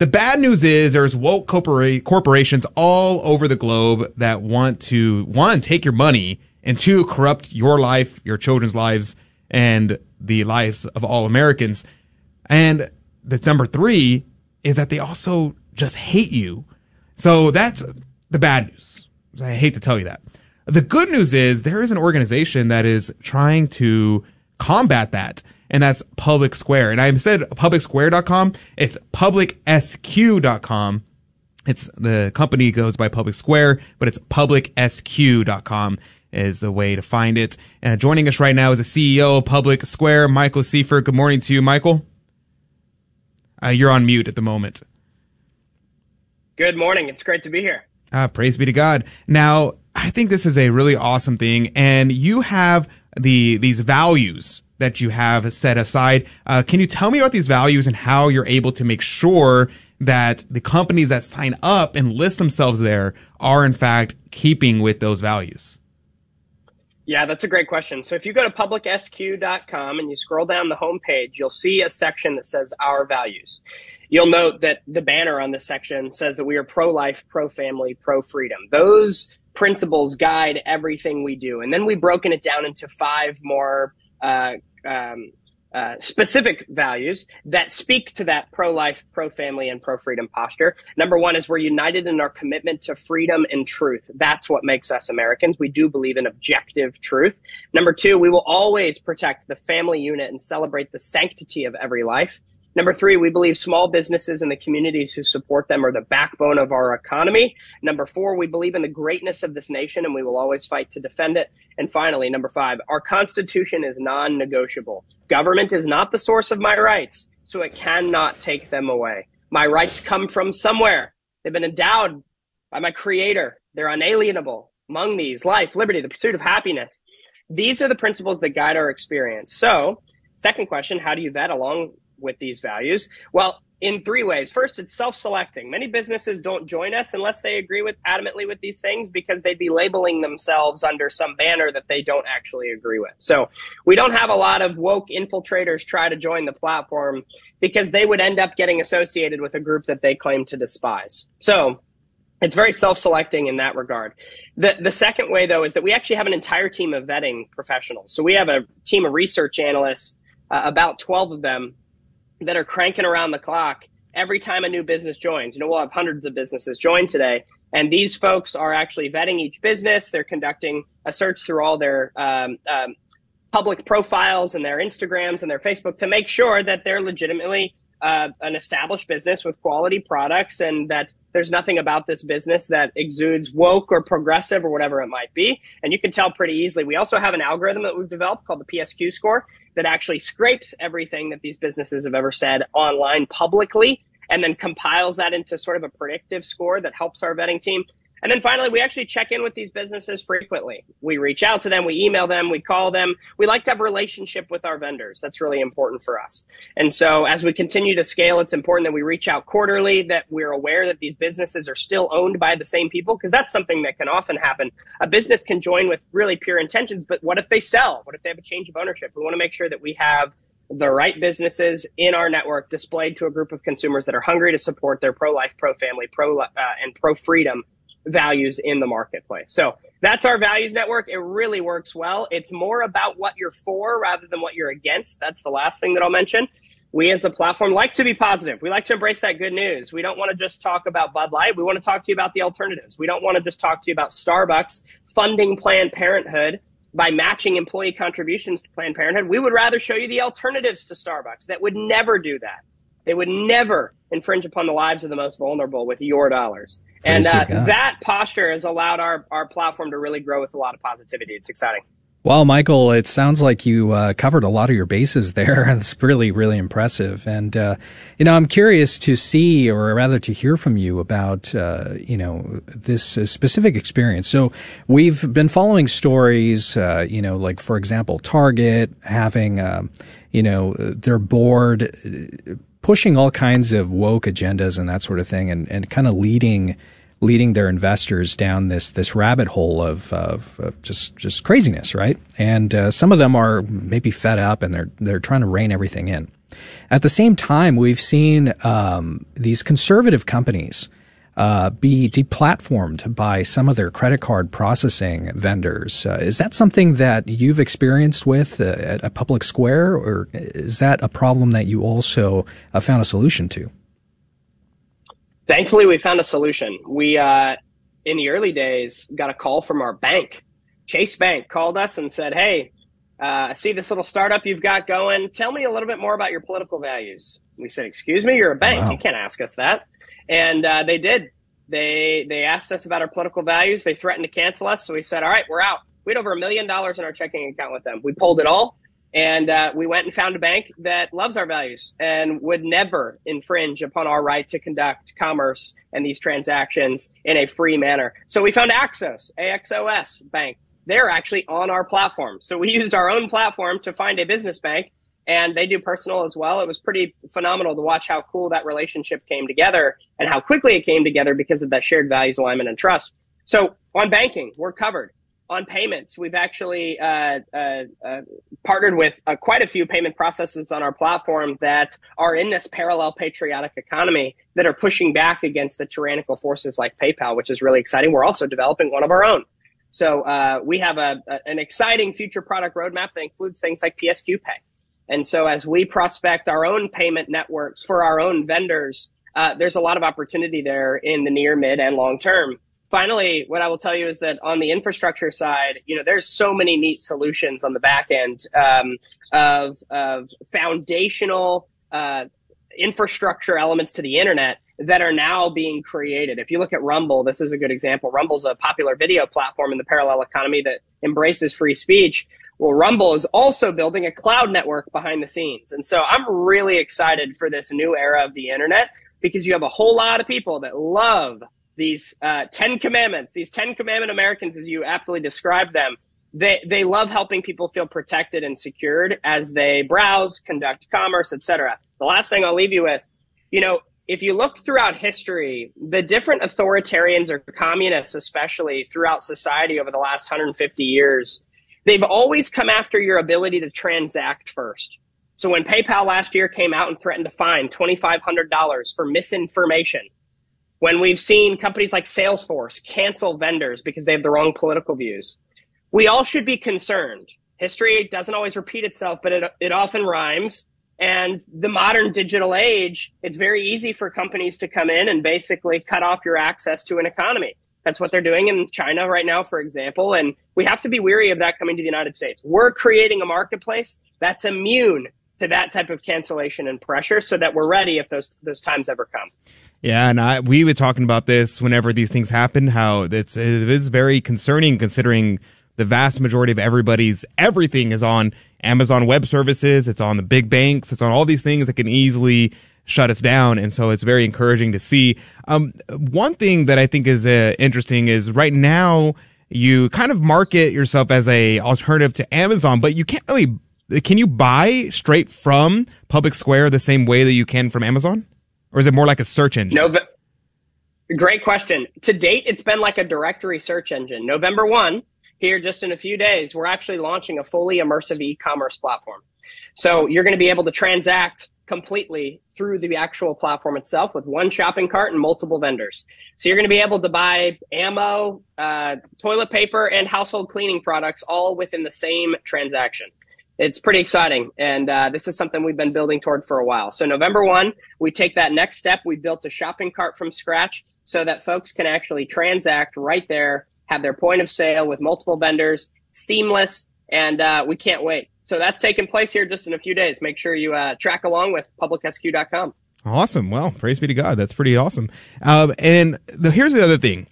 The bad news is there's woke corpora- corporations all over the globe that want to, one, take your money and two, corrupt your life, your children's lives, and the lives of all Americans. And the number three is that they also just hate you. So that's the bad news. I hate to tell you that. The good news is there is an organization that is trying to combat that, and that's Public Square. And I said publicsquare.com. It's publicsq.com. It's the company goes by Public Square, but it's publicsq.com is the way to find it. And joining us right now is the CEO of Public Square, Michael Seifert. Good morning to you, Michael. Uh, you're on mute at the moment. Good morning. It's great to be here. Ah, praise be to God. Now, I think this is a really awesome thing, and you have the these values that you have set aside. Uh, can you tell me about these values and how you're able to make sure that the companies that sign up and list themselves there are in fact keeping with those values? Yeah, that's a great question. So if you go to publicsq.com and you scroll down the homepage, you'll see a section that says Our Values. You'll note that the banner on this section says that we are pro life, pro family, pro freedom. Those principles guide everything we do. And then we've broken it down into five more uh, um, uh, specific values that speak to that pro life, pro family, and pro freedom posture. Number one is we're united in our commitment to freedom and truth. That's what makes us Americans. We do believe in objective truth. Number two, we will always protect the family unit and celebrate the sanctity of every life. Number three, we believe small businesses and the communities who support them are the backbone of our economy. Number four, we believe in the greatness of this nation and we will always fight to defend it. And finally, number five, our Constitution is non negotiable. Government is not the source of my rights, so it cannot take them away. My rights come from somewhere. They've been endowed by my Creator, they're unalienable. Among these, life, liberty, the pursuit of happiness. These are the principles that guide our experience. So, second question how do you vet along with these values? Well, in three ways. First, it's self-selecting. Many businesses don't join us unless they agree with adamantly with these things because they'd be labeling themselves under some banner that they don't actually agree with. So we don't have a lot of woke infiltrators try to join the platform because they would end up getting associated with a group that they claim to despise. So it's very self-selecting in that regard. The the second way though is that we actually have an entire team of vetting professionals. So we have a team of research analysts, uh, about 12 of them that are cranking around the clock every time a new business joins. You know, we'll have hundreds of businesses join today. And these folks are actually vetting each business. They're conducting a search through all their um, um, public profiles and their Instagrams and their Facebook to make sure that they're legitimately uh, an established business with quality products and that there's nothing about this business that exudes woke or progressive or whatever it might be. And you can tell pretty easily. We also have an algorithm that we've developed called the PSQ score that actually scrapes everything that these businesses have ever said online publicly and then compiles that into sort of a predictive score that helps our vetting team. And then finally, we actually check in with these businesses frequently. We reach out to them, we email them, we call them. We like to have a relationship with our vendors. That's really important for us. And so as we continue to scale, it's important that we reach out quarterly, that we're aware that these businesses are still owned by the same people, because that's something that can often happen. A business can join with really pure intentions, but what if they sell? What if they have a change of ownership? We want to make sure that we have the right businesses in our network displayed to a group of consumers that are hungry to support their pro life, pro uh, and pro freedom values in the marketplace. So that's our values network. It really works well. It's more about what you're for rather than what you're against. That's the last thing that I'll mention. We as a platform like to be positive. We like to embrace that good news. We don't want to just talk about Bud Light. We want to talk to you about the alternatives. We don't want to just talk to you about Starbucks funding Planned Parenthood by matching employee contributions to Planned Parenthood. We would rather show you the alternatives to Starbucks that would never do that. They would never infringe upon the lives of the most vulnerable with your dollars. Praise and uh, that posture has allowed our, our platform to really grow with a lot of positivity. It's exciting. Well, Michael, it sounds like you uh, covered a lot of your bases there. It's really, really impressive. And, uh, you know, I'm curious to see, or rather to hear from you about, uh, you know, this uh, specific experience. So we've been following stories, uh, you know, like, for example, Target having, um, you know, their board pushing all kinds of woke agendas and that sort of thing, and, and kind of leading leading their investors down this this rabbit hole of, of, of just just craziness, right? And uh, some of them are maybe fed up and they're they're trying to rein everything in. At the same time, we've seen um, these conservative companies uh, be deplatformed by some of their credit card processing vendors. Uh, is that something that you've experienced with uh, at a public square, or is that a problem that you also uh, found a solution to? Thankfully, we found a solution. We, uh, in the early days, got a call from our bank. Chase Bank called us and said, Hey, uh, I see this little startup you've got going. Tell me a little bit more about your political values. We said, Excuse me, you're a bank. Wow. You can't ask us that. And uh, they did. They they asked us about our political values. They threatened to cancel us. So we said, all right, we're out. We had over a million dollars in our checking account with them. We pulled it all, and uh, we went and found a bank that loves our values and would never infringe upon our right to conduct commerce and these transactions in a free manner. So we found Axos, AXOS Bank. They're actually on our platform. So we used our own platform to find a business bank and they do personal as well. It was pretty phenomenal to watch how cool that relationship came together and how quickly it came together because of that shared values alignment and trust. So on banking, we're covered. On payments, we've actually uh, uh, uh, partnered with uh, quite a few payment processes on our platform that are in this parallel patriotic economy that are pushing back against the tyrannical forces like PayPal, which is really exciting. We're also developing one of our own. So uh, we have a, a, an exciting future product roadmap that includes things like PSQ Pay and so as we prospect our own payment networks for our own vendors, uh, there's a lot of opportunity there in the near, mid, and long term. Finally, what I will tell you is that on the infrastructure side, you know, there's so many neat solutions on the back end um, of, of foundational uh, infrastructure elements to the internet that are now being created. If you look at Rumble, this is a good example. Rumble's a popular video platform in the parallel economy that embraces free speech. Well, Rumble is also building a cloud network behind the scenes. And so I'm really excited for this new era of the internet because you have a whole lot of people that love these uh, 10 commandments, these 10 commandment Americans, as you aptly described them. They, they love helping people feel protected and secured as they browse, conduct commerce, etc. The last thing I'll leave you with, you know, if you look throughout history, the different authoritarians or communists, especially throughout society over the last 150 years, they've always come after your ability to transact first. So when PayPal last year came out and threatened to fine $2,500 for misinformation, when we've seen companies like Salesforce cancel vendors because they have the wrong political views, we all should be concerned. History doesn't always repeat itself, but it, it often rhymes. And the modern digital age, it's very easy for companies to come in and basically cut off your access to an economy. That's what they're doing in China right now, for example. And we have to be weary of that coming to the United States. We're creating a marketplace that's immune to that type of cancellation and pressure so that we're ready if those those times ever come. Yeah, and I, we were talking about this whenever these things happen, how it's, it is very concerning considering the vast majority of everybody's everything is on Amazon Web Services, it's on the big banks, it's on all these things that can easily shut us down. And so it's very encouraging to see. Um, one thing that I think is uh, interesting is right now you kind of market yourself as a alternative to Amazon, but you can't really. Can you buy straight from Public Square the same way that you can from Amazon, or is it more like a search engine? No, great question. To date, it's been like a directory search engine. November one, here just in a few days, we're actually launching a fully immersive e-commerce platform. So you're going to be able to transact completely through the actual platform itself with one shopping cart and multiple vendors. So you're going to be able to buy ammo, uh, toilet paper, and household cleaning products all within the same transaction. It's pretty exciting, and uh, this is something we've been building toward for a while. So November one, we take that next step. We built a shopping cart from scratch so that folks can actually transact right there, have their point of sale with multiple vendors, seamless, and uh, we can't wait. So that's taking place here just in a few days. Make sure you uh, track along with publicsq.com. Awesome. Well, praise be to God. That's pretty awesome. Um, and the, here's the other thing.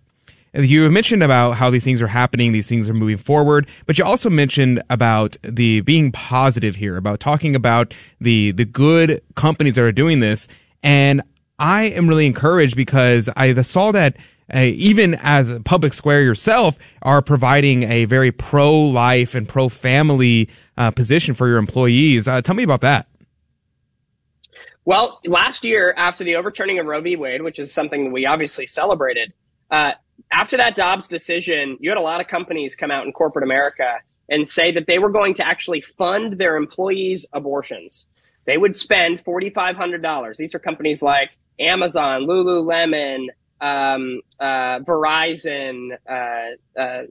You mentioned about how these things are happening, these things are moving forward, but you also mentioned about the being positive here, about talking about the the good companies that are doing this. And I am really encouraged because I saw that uh, even as public square yourself, are providing a very pro life and pro family uh, position for your employees. Uh, tell me about that. Well, last year, after the overturning of Roe v. Wade, which is something we obviously celebrated, uh, after that Dobbs decision, you had a lot of companies come out in corporate America and say that they were going to actually fund their employees' abortions. They would spend $4,500. These are companies like Amazon, Lululemon, um, uh, Verizon, uh, uh,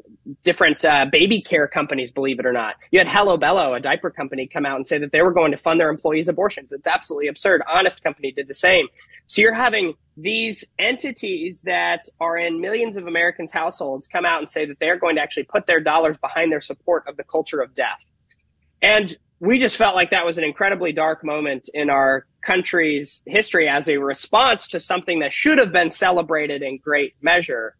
different uh, baby care companies, believe it or not. You had Hello Bello, a diaper company, come out and say that they were going to fund their employees' abortions. It's absolutely absurd. Honest Company did the same. So you're having these entities that are in millions of Americans' households come out and say that they're going to actually put their dollars behind their support of the culture of death. And we just felt like that was an incredibly dark moment in our country's history as a response to something that should have been celebrated in great measure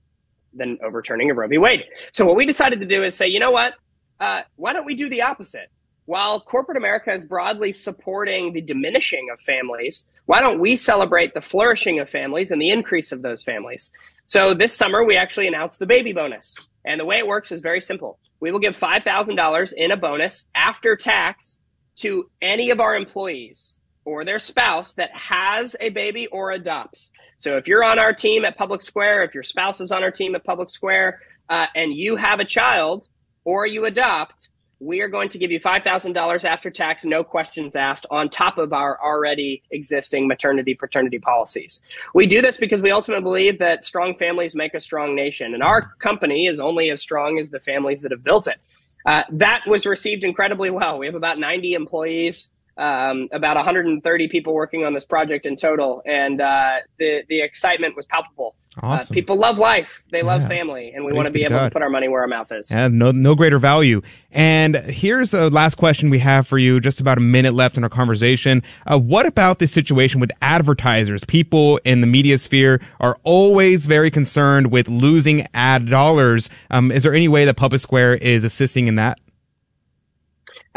than overturning of Roe v. Wade. So what we decided to do is say, you know what? Uh, why don't we do the opposite? While corporate America is broadly supporting the diminishing of families, why don't we celebrate the flourishing of families and the increase of those families? So this summer, we actually announced the baby bonus. And the way it works is very simple we will give $5,000 in a bonus after tax to any of our employees or their spouse that has a baby or adopts. So if you're on our team at Public Square, if your spouse is on our team at Public Square, uh, and you have a child or you adopt, we are going to give you $5,000 after tax, no questions asked, on top of our already existing maternity paternity policies. We do this because we ultimately believe that strong families make a strong nation, and our company is only as strong as the families that have built it. Uh, that was received incredibly well. We have about 90 employees, um, about 130 people working on this project in total, and uh, the, the excitement was palpable. Uh, Awesome. Uh, people love life. They love Yeah. family, and we want to be be able God. to put our money where our mouth is. Yeah, no, no greater value. And here's a last question we have for you. Just about a minute left in our conversation. Uh, what about this situation with advertisers? People in the media sphere are always very concerned with losing ad dollars. Um, is there any way that Public Square is assisting in that?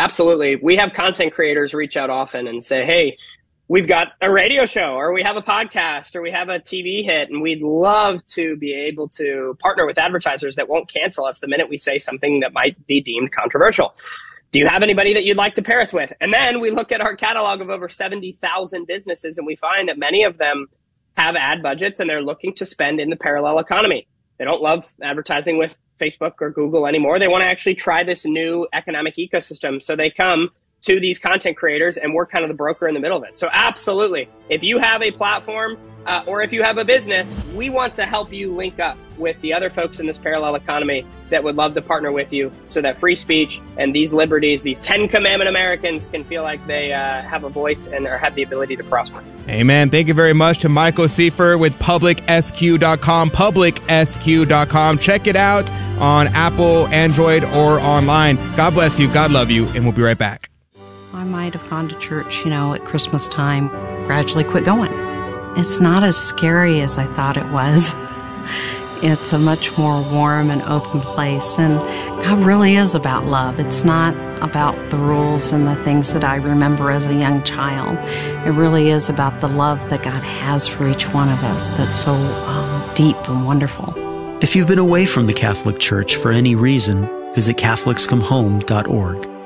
Absolutely. We have content creators reach out often and say, hey, we've got a radio show or we have a podcast or we have a TV hit and we'd love to be able to partner with advertisers that won't cancel us the minute we say something that might be deemed controversial. Do you have anybody that you'd like to pair us with? And then we look at our catalog of over 70,000 businesses and we find that many of them have ad budgets and they're looking to spend in the parallel economy. They don't love advertising with Facebook or Google anymore. They want to actually try this new economic ecosystem. So they come to these content creators and we're kind of the broker in the middle of it. So absolutely. If you have a platform uh, or if you have a business, we want to help you link up with the other folks in this parallel economy that would love to partner with you so that free speech and these liberties, these 10 commandment Americans can feel like they uh, have a voice and or have the ability to prosper. Amen. Thank you very much to Michael Seifert with publicsq.com, publicsq.com. Check it out on Apple, Android, or online. God bless you. God love you. And we'll be right back. I might have gone to church, you know, at Christmas time, gradually quit going. It's not as scary as I thought it was. It's a much more warm and open place, and God really is about love. It's not about the rules and the things that I remember as a young child. It really is about the love that God has for each one of us that's so um, deep and wonderful. If you've been away from the Catholic Church for any reason, visit CatholicsComeHome.org.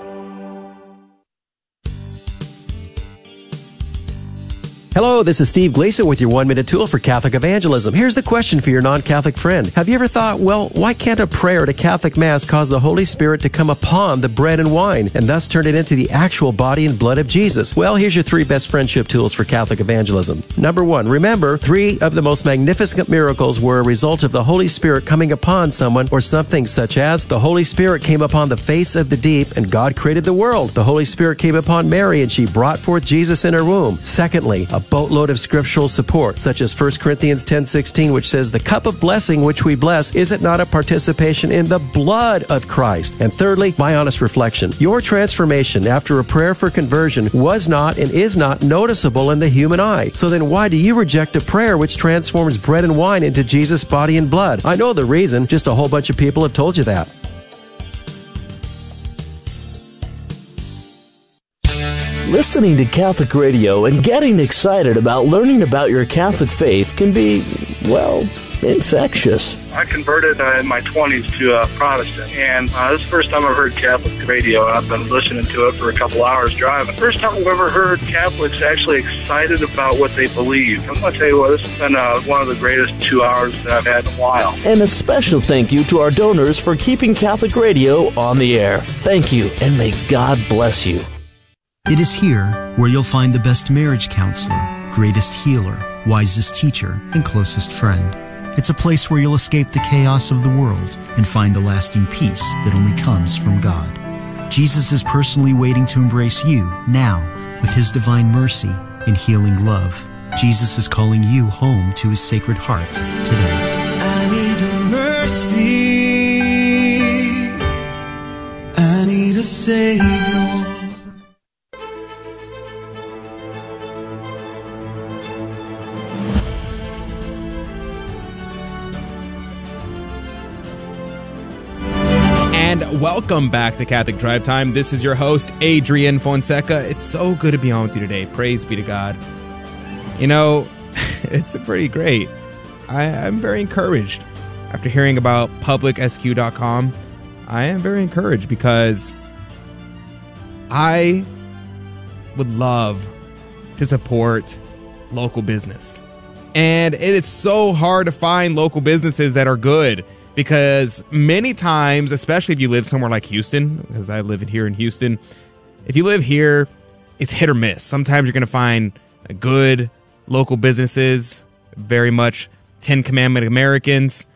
Hello, this is Steve Gleason with your one minute tool for Catholic evangelism. Here's the question for your non Catholic friend. Have you ever thought, well, why can't a prayer at a Catholic Mass cause the Holy Spirit to come upon the bread and wine and thus turn it into the actual body and blood of Jesus? Well, here's your three best friendship tools for Catholic evangelism. Number one, remember, three of the most magnificent miracles were a result of the Holy Spirit coming upon someone or something, such as the Holy Spirit came upon the face of the deep and God created the world. The Holy Spirit came upon Mary and she brought forth Jesus in her womb. Secondly, a boatload of scriptural support, such as 1 Corinthians 10:16, which says, "The cup of blessing which we bless, is it not a participation in the blood of Christ?" And thirdly, my honest reflection. Your transformation after a prayer for conversion was not and is not noticeable in the human eye. So then why do you reject a prayer which transforms bread and wine into Jesus' body and blood? I know the reason, just a whole bunch of people have told you that. Listening to Catholic radio and getting excited about learning about your Catholic faith can be, well, infectious. I converted uh, in my 20s to uh, Protestant, and uh, this is the first time I've heard Catholic radio, and I've been listening to it for a couple hours driving. First time I've ever heard Catholics actually excited about what they believe. I'm going to tell you what, this has been uh, one of the greatest two hours that I've had in a while. And a special thank you to our donors for keeping Catholic radio on the air. Thank you, and may God bless you. It is here where you'll find the best marriage counselor, greatest healer, wisest teacher, and closest friend. It's a place where you'll escape the chaos of the world and find the lasting peace that only comes from God. Jesus is personally waiting to embrace you now with his divine mercy and healing love. Jesus is calling you home to his sacred heart today. I need a mercy. I need a savior. Welcome back to Catholic Drive Time. This is your host, Adrian Fonseca. It's so good to be on with you today. Praise be to God. You know, it's pretty great. I, I'm very encouraged. After hearing about publicsq.com, I am very encouraged because I would love to support local business. And it is so hard to find local businesses that are good because many times, especially if you live somewhere like Houston, because I live here in Houston, if you live here, it's hit or miss. Sometimes you're going to find good local businesses, very much Ten Commandment Americans.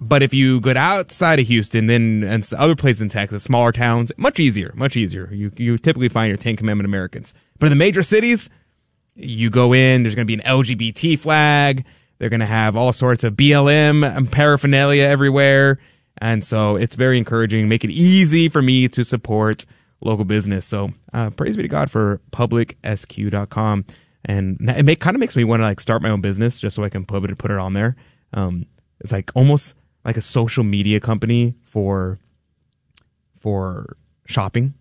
But if you go outside of Houston, then and other places in Texas, smaller towns, much easier, much easier. You you typically find your Ten Commandment Americans. But in the major cities, you go in, there's going to be an LGBT flag. They're going to have all sorts of BLM and paraphernalia everywhere. And so it's very encouraging, make it easy for me to support local business. So uh, praise be to God for publicsq.com. And it make, kind of makes me want to like start my own business just so I can put it, put it on there. Um, it's like almost like a social media company for, for shopping.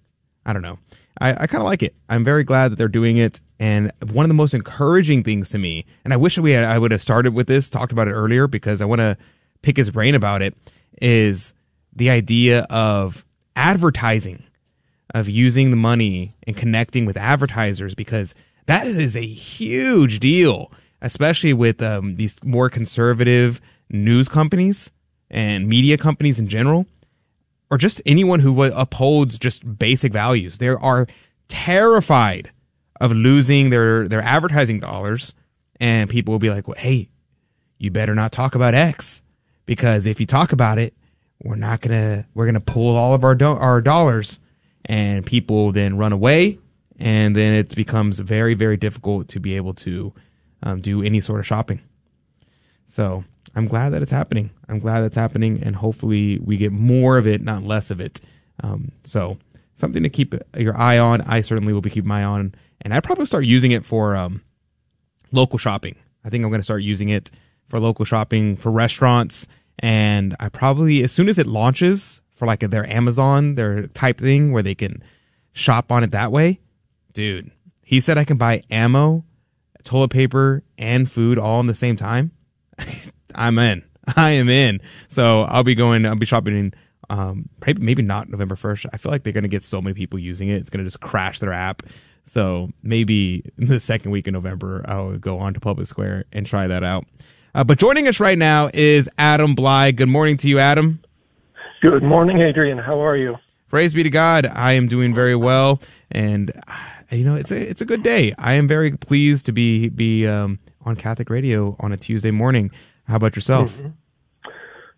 I don't know. I, I kind of like it. I'm very glad that they're doing it. And one of the most encouraging things to me, and I wish we had, I would have started with this, talked about it earlier because I want to pick his brain about it, is the idea of advertising, of using the money and connecting with advertisers because that is a huge deal, especially with um, these more conservative news companies and media companies in general or just anyone who upholds just basic values. They are terrified of losing their their advertising dollars, and people will be like, "Well, hey, you better not talk about X because if you talk about it, we're not gonna we're gonna pull all of our do- our dollars." And people then run away, and then it becomes very very difficult to be able to um, do any sort of shopping. So I'm glad that it's happening. I'm glad that's happening, and hopefully we get more of it, not less of it. Um, so something to keep your eye on. I certainly will be keeping my eye on, and I probably start using it for um, local shopping. I think I'm going to start using it for local shopping for restaurants, and I probably as soon as it launches for like their Amazon, their type thing where they can shop on it that way, dude. He said I can buy ammo, toilet paper, and food all in the same time. I'm in. I am in. So I'll be going. I'll be shopping in. Um, maybe, maybe not November first. I feel like they're gonna get so many people using it. It's gonna just crash their app. So maybe in the second week in November, I'll go on to Public Square and try that out. Uh, but joining us right now is Adam Blai. Good morning to you, Adam. Good morning, Adrian. How are you? Praise be to God. I am doing very well, and uh, you know it's a it's a good day. I am very pleased to be be um, on Catholic Radio on a Tuesday morning. How about yourself? Mm-hmm.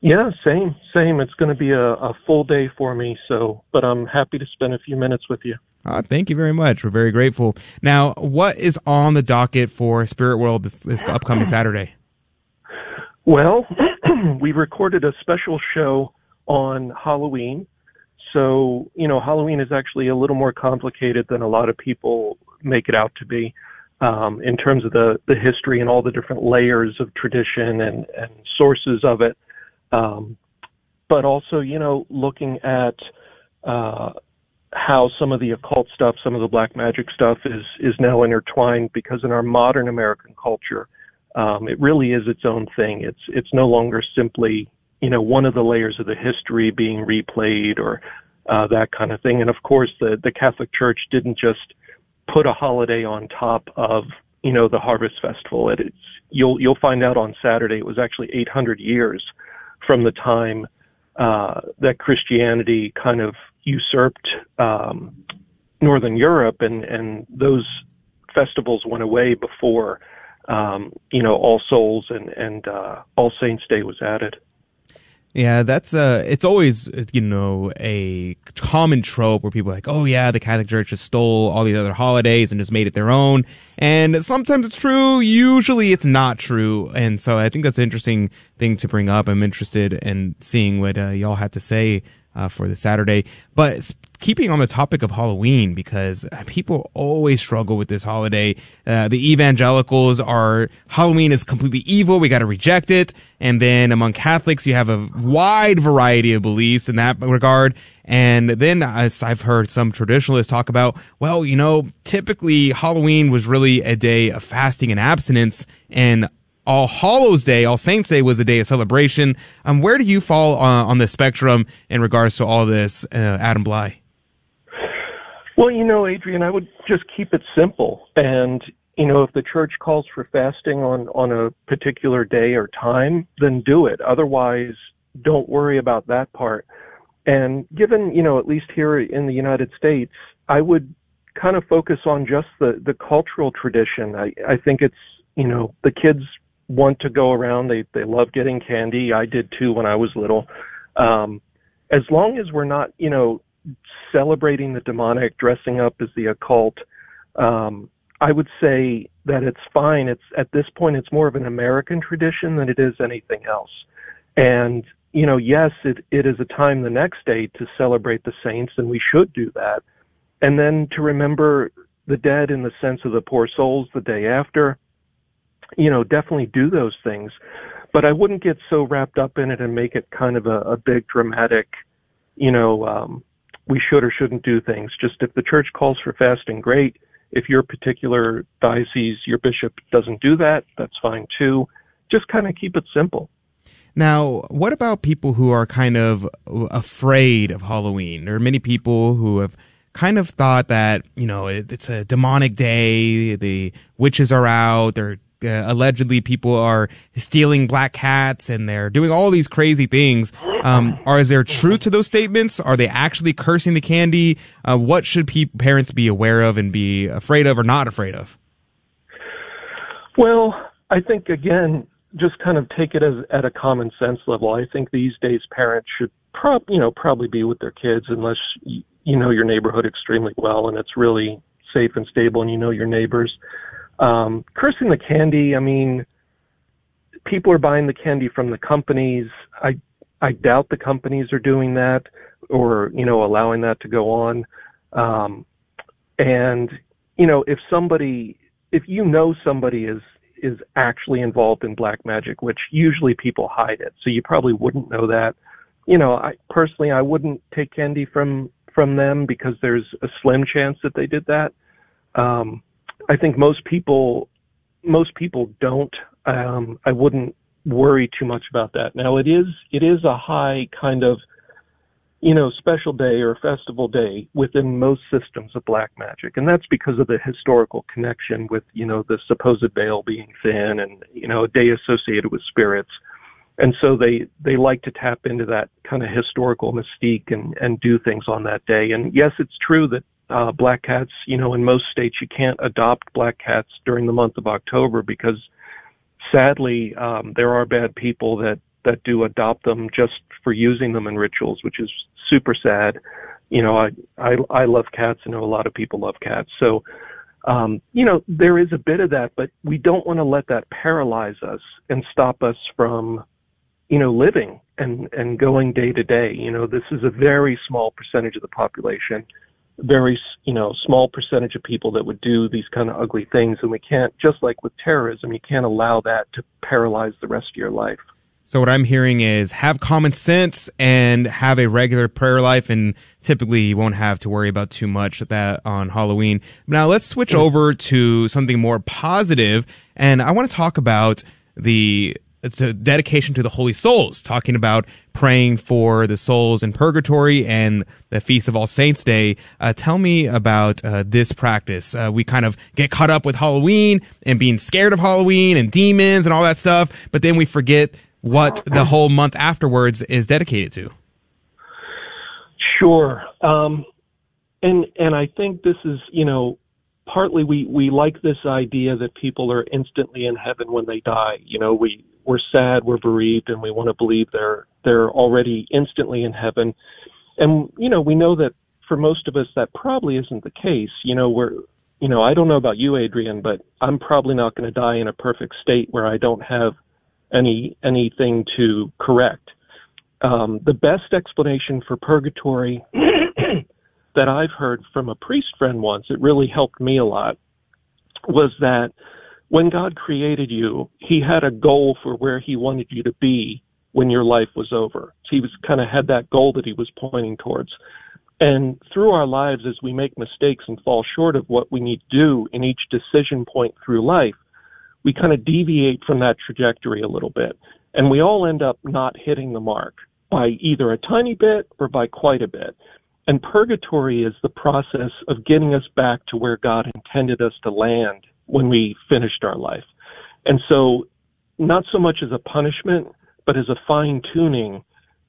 Yeah, same, same. It's going to be a, a, full day for me. So, but I'm happy to spend a few minutes with you. Uh, thank you very much. We're very grateful. Now, what is on the docket for Spirit World this, this upcoming Saturday? Well, we recorded a special show on Halloween. So, you know, Halloween is actually a little more complicated than a lot of people make it out to be um, in terms of the, the history and all the different layers of tradition and, and sources of it. Um, but also, you know, looking at uh, how some of the occult stuff, some of the black magic stuff is, is now intertwined because in our modern American culture, um, it really is its own thing. It's, it's no longer simply, you know, one of the layers of the history being replayed or uh, that kind of thing. And of course, the, the Catholic Church didn't just put a holiday on top of you know the harvest festival it's you'll you'll find out on saturday it was actually 800 years from the time uh, that christianity kind of usurped um, northern europe and and those festivals went away before um, you know, All Souls and and uh, All Saints Day was added. Yeah, that's uh it's always you know a common trope where people are like, "Oh yeah, the Catholic Church just stole all these other holidays and just made it their own." And sometimes it's true, usually it's not true. And so I think that's an interesting thing to bring up. I'm interested in seeing what uh, y'all had to say uh, for the Saturday. But keeping on the topic of Halloween, because people always struggle with this holiday. Uh, the evangelicals are Halloween is completely evil. We got to reject it. And then among Catholics, you have a wide variety of beliefs in that regard. And then as I've heard some traditionalists talk about, well, you know, typically Halloween was really a day of fasting and abstinence and all Hallows Day, All Saints Day was a day of celebration. Um, where do you fall on, on the spectrum in regards to all this, uh, Adam Blai? Well, you know, Adrian, I would just keep it simple. And, you know, if the church calls for fasting on, on a particular day or time, then do it. Otherwise, don't worry about that part. And given, you know, at least here in the United States, I would kind of focus on just the, the cultural tradition. I, I think it's, you know, the kids want to go around. They they love getting candy. I did too when I was little. Um, as long as we're not, you know, celebrating the demonic, dressing up as the occult, um, I would say that it's fine. It's at this point, it's more of an American tradition than it is anything else. And you know, yes, it it is a time the next day to celebrate the saints, and we should do that. And then to remember the dead in the sense of the poor souls the day after you know, definitely do those things. But I wouldn't get so wrapped up in it and make it kind of a, a big dramatic, you know, um, we should or shouldn't do things. Just if the church calls for fasting, great. If your particular diocese, your bishop doesn't do that, that's fine too. Just kind of keep it simple. Now, what about people who are kind of afraid of Halloween? There are many people who have kind of thought that, you know, it, it's a demonic day, the witches are out, they're uh, allegedly people are stealing black hats and they're doing all these crazy things. Um, are is there truth to those statements? Are they actually cursing the candy? Uh, what should pe- parents be aware of and be afraid of or not afraid of? Well, I think again, just kind of take it as at a common sense level. I think these days parents should prob you know probably be with their kids unless you, you know your neighborhood extremely well and it's really safe and stable and you know your neighbors. Um, cursing the candy, I mean, people are buying the candy from the companies. I I doubt the companies are doing that or you know allowing that to go on. Um, and you know if somebody if you know somebody is is actually involved in black magic, which usually people hide it, so you probably wouldn't know that. You know, I personally I wouldn't take candy from from them because there's a slim chance that they did that. Um, I think most people most people don't. Um, I wouldn't worry too much about that. Now it is it is a high kind of you know special day or festival day within most systems of black magic, and that's because of the historical connection with you know the supposed veil being thin and you know a day associated with spirits. And so they they like to tap into that kind of historical mystique and and do things on that day. And yes, it's true that uh, black cats. You know, in most states, you can't adopt black cats during the month of October because, sadly, um, there are bad people that that do adopt them just for using them in rituals, which is super sad. You know, I I, I love cats. I know a lot of people love cats. So, um, you know, there is a bit of that, but we don't want to let that paralyze us and stop us from, you know, living and and going day to day. You know, this is a very small percentage of the population very you know small percentage of people that would do these kind of ugly things. And we can't just like with terrorism you can't allow that to paralyze the rest of your life. So what i'm hearing is have common sense and have a regular prayer life and typically you won't have to worry about too much that on halloween. Now let's switch over to something more positive and i want to talk about the it's a dedication to the holy souls, talking about praying for the souls in purgatory and the Feast of All Saints Day. Uh, tell me about uh, this practice. Uh, we kind of get caught up with Halloween and being scared of Halloween and demons and all that stuff, but then we forget what the whole month afterwards is dedicated to. Sure, um, and and I think this is you know partly we we like this idea that people are instantly in heaven when they die. You know, we we're sad, we're bereaved, and we want to believe they're they're already instantly in heaven. And you know, we know that for most of us that probably isn't the case. You know, we're you know, I don't know about you, Adrian, but I'm probably not going to die in a perfect state where I don't have any anything to correct. Um, the best explanation for purgatory that I've heard from a priest friend once, it really helped me a lot, was that when God created you, He had a goal for where He wanted you to be when your life was over. He was kind of had that goal that He was pointing towards. And through our lives, as we make mistakes and fall short of what we need to do in each decision point through life, we kind of deviate from that trajectory a little bit. And we all end up not hitting the mark by either a tiny bit or by quite a bit. And purgatory is the process of getting us back to where God intended us to land when we finished our life. And so, not so much as a punishment, but as a fine tuning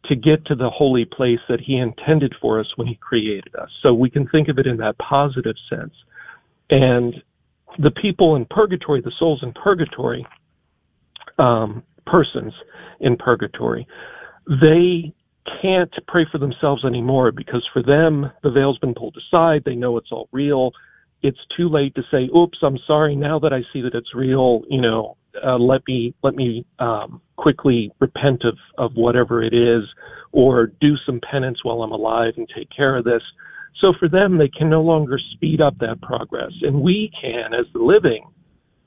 to get to the holy place that He intended for us when He created us. So we can think of it in that positive sense. And the people in purgatory, the souls in purgatory, um, persons in purgatory, they can't pray for themselves anymore because for them, the veil's been pulled aside. They know it's all real. It's too late to say, oops, I'm sorry. Now that I see that it's real, you know, uh, let me, let me, um, quickly repent of, of whatever it is or do some penance while I'm alive and take care of this. So for them, they can no longer speed up that progress. And we can, as the living,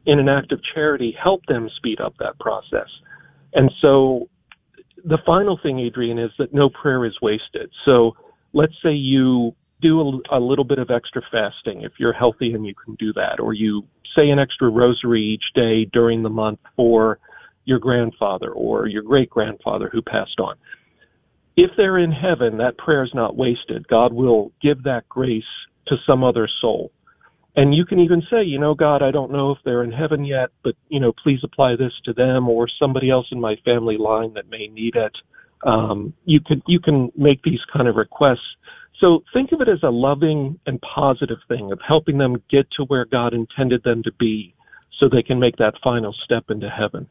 in an act of charity, help them speed up that process. And so the final thing, Adrian, is that no prayer is wasted. So let's say you do a, a, little bit of extra fasting if you're healthy and you can do that, or you say an extra rosary each day during the month for your grandfather or your great grandfather who passed on. If they're in heaven, that prayer is not wasted. God will give that grace to some other soul. And you can even say, you know, God, I don't know if they're in heaven yet, but, you know, please apply this to them or somebody else in my family line that may need it. Um, you can, you can make these kind of requests. So think of it as a loving and positive thing of helping them get to where God intended them to be so they can make that final step into heaven.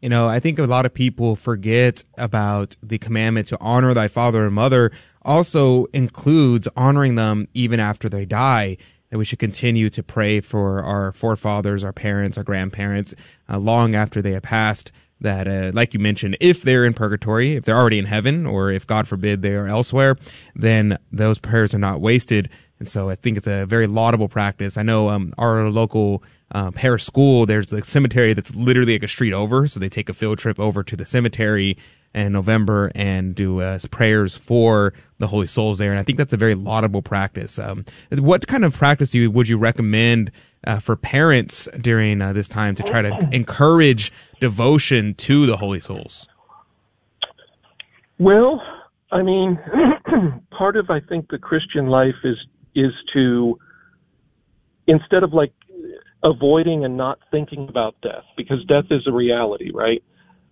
You know, I think a lot of people forget about the commandment to honor thy father and mother also includes honoring them even after they die that we should continue to pray for our forefathers, our parents, our grandparents, uh, long after they have passed. That, uh, like you mentioned, if they're in purgatory, if they're already in heaven, or if God forbid they are elsewhere, then those prayers are not wasted. And so I think it's a very laudable practice. I know um, our local uh, parish school, there's a cemetery that's literally like a street over. So they take a field trip over to the cemetery in November and do uh, prayers for the holy souls there. And I think that's a very laudable practice. Um, what kind of practice you, would you recommend uh, for parents during uh, this time to try to encourage devotion to the holy souls? Well, I mean, part of I think the Christian life is is to instead of like avoiding and not thinking about death because death is a reality, right?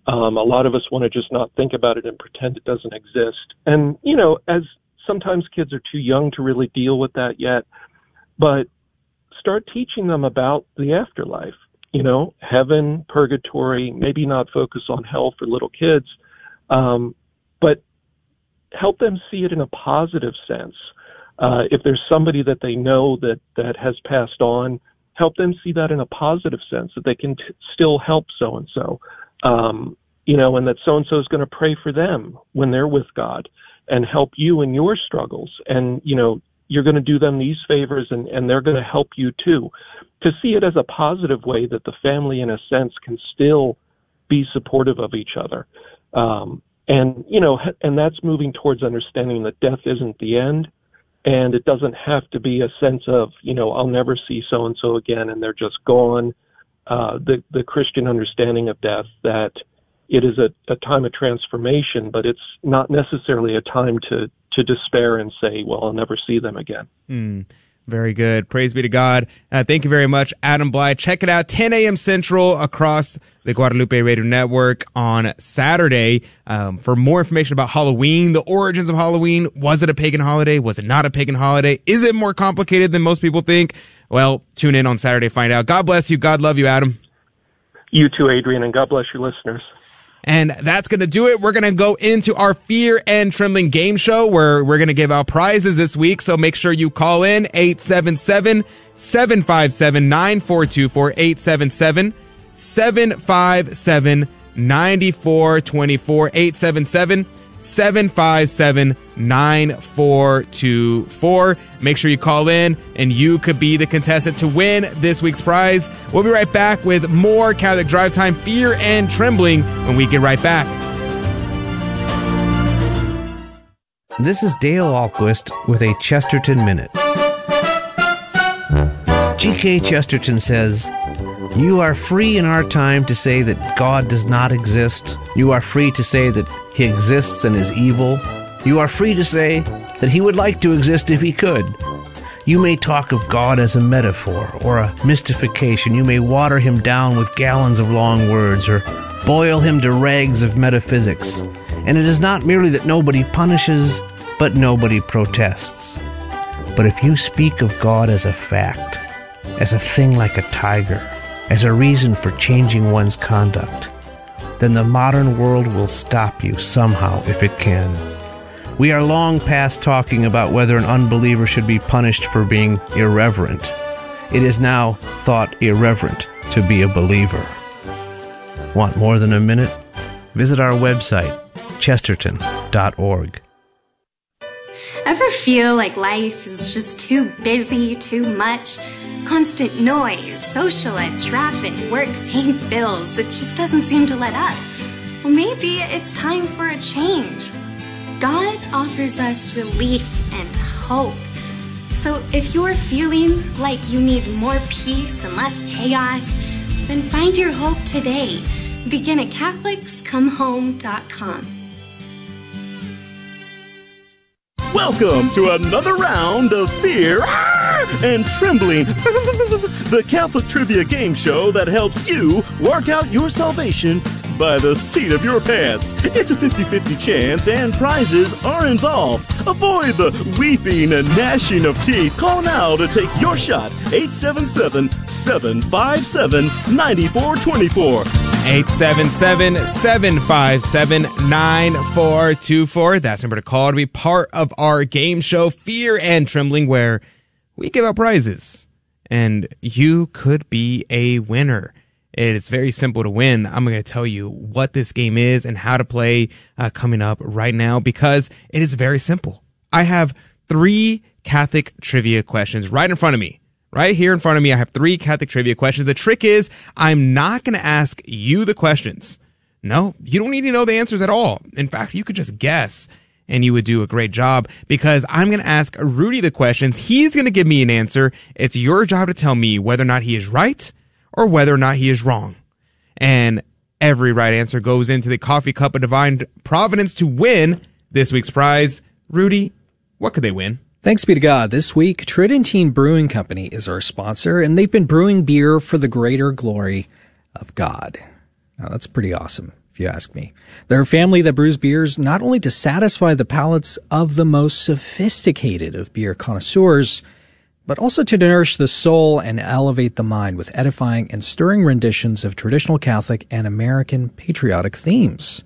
Um, a lot of us want to just not think about it and pretend it doesn't exist. And, you know, as sometimes kids are too young to really deal with that yet, but start teaching them about the afterlife, you know, heaven, purgatory, maybe not focus on hell for little kids, um, but help them see it in a positive sense. Uh, if there's somebody that they know that, that has passed on, help them see that in a positive sense, that they can t- still help so and so you know, and that so and so is going to pray for them when they're with God and help you in your struggles. And, you know, you're going to do them these favors and, and they're going to help you too. To see it as a positive way that the family, in a sense, can still be supportive of each other. Um, and, you know, and that's moving towards understanding that death isn't the end. And it doesn't have to be a sense of, you know, I'll never see so and so again and they're just gone uh, the the Christian understanding of death that it is a, a time of transformation, but it's not necessarily a time to to despair and say, "Well, I'll never see them again." Mm. Very good. Praise be to God. Uh, thank you very much, Adam Blai. Check it out, 10 a.m. Central across the Guadalupe Radio Network on Saturday. Um, for more information about Halloween, the origins of Halloween, was it a pagan holiday? Was it not a pagan holiday? Is it more complicated than most people think? Well, tune in on Saturday to find out. God bless you. God love you, Adam. You too, Adrian, and God bless your listeners. And that's going to do it. We're going to go into our fear and trembling game show where we're going to give out prizes this week. So make sure you call in 877 757 9424 877 757 9424 877 757 9424. Make sure you call in and you could be the contestant to win this week's prize. We'll be right back with more Catholic Drive Time Fear and Trembling when we get right back. This is Dale Ahlquist with a Chesterton Minute. G.K. Chesterton says, You are free in our time to say that God does not exist. You are free to say that He exists and is evil. You are free to say that He would like to exist if He could. You may talk of God as a metaphor or a mystification. You may water Him down with gallons of long words or boil Him to rags of metaphysics. And it is not merely that nobody punishes, but nobody protests. But if you speak of God as a fact, as a thing like a tiger, as a reason for changing one's conduct, then the modern world will stop you somehow if it can. We are long past talking about whether an unbeliever should be punished for being irreverent. It is now thought irreverent to be a believer. Want more than a minute? Visit our website, chesterton.org. Ever feel like life is just too busy, too much? Constant noise, social life, traffic, work, paying bills. It just doesn't seem to let up. Well, maybe it's time for a change. God offers us relief and hope. So if you're feeling like you need more peace and less chaos, then find your hope today. Begin at CatholicsComeHome.com. Welcome to another round of fear and trembling. the Catholic Trivia Game Show that helps you work out your salvation by the seat of your pants. It's a 50 50 chance, and prizes are involved. Avoid the weeping and gnashing of teeth. Call now to take your shot. 877 757 9424. 877 757 9424. That's number to call to be part of our game show, Fear and Trembling, where we give out prizes and you could be a winner. It's very simple to win. I'm going to tell you what this game is and how to play uh, coming up right now because it is very simple. I have three Catholic trivia questions right in front of me. Right here in front of me, I have three Catholic trivia questions. The trick is I'm not going to ask you the questions. No, you don't need to know the answers at all. In fact, you could just guess and you would do a great job because I'm going to ask Rudy the questions. He's going to give me an answer. It's your job to tell me whether or not he is right or whether or not he is wrong. And every right answer goes into the coffee cup of divine providence to win this week's prize. Rudy, what could they win? Thanks be to God. This week, Tridentine Brewing Company is our sponsor, and they've been brewing beer for the greater glory of God. Now, that's pretty awesome, if you ask me. They're a family that brews beers not only to satisfy the palates of the most sophisticated of beer connoisseurs, but also to nourish the soul and elevate the mind with edifying and stirring renditions of traditional Catholic and American patriotic themes.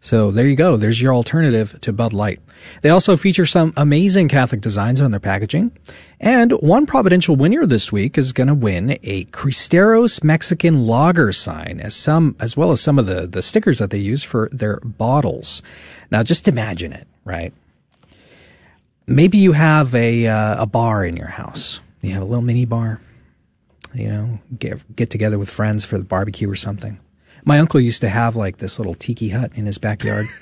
So there you go. There's your alternative to Bud Light. They also feature some amazing Catholic designs on their packaging. And one providential winner this week is going to win a Cristeros Mexican lager sign as some, as well as some of the, the stickers that they use for their bottles. Now just imagine it, right? Maybe you have a, uh, a bar in your house. You have a little mini bar. You know, get, get together with friends for the barbecue or something. My uncle used to have like this little tiki hut in his backyard.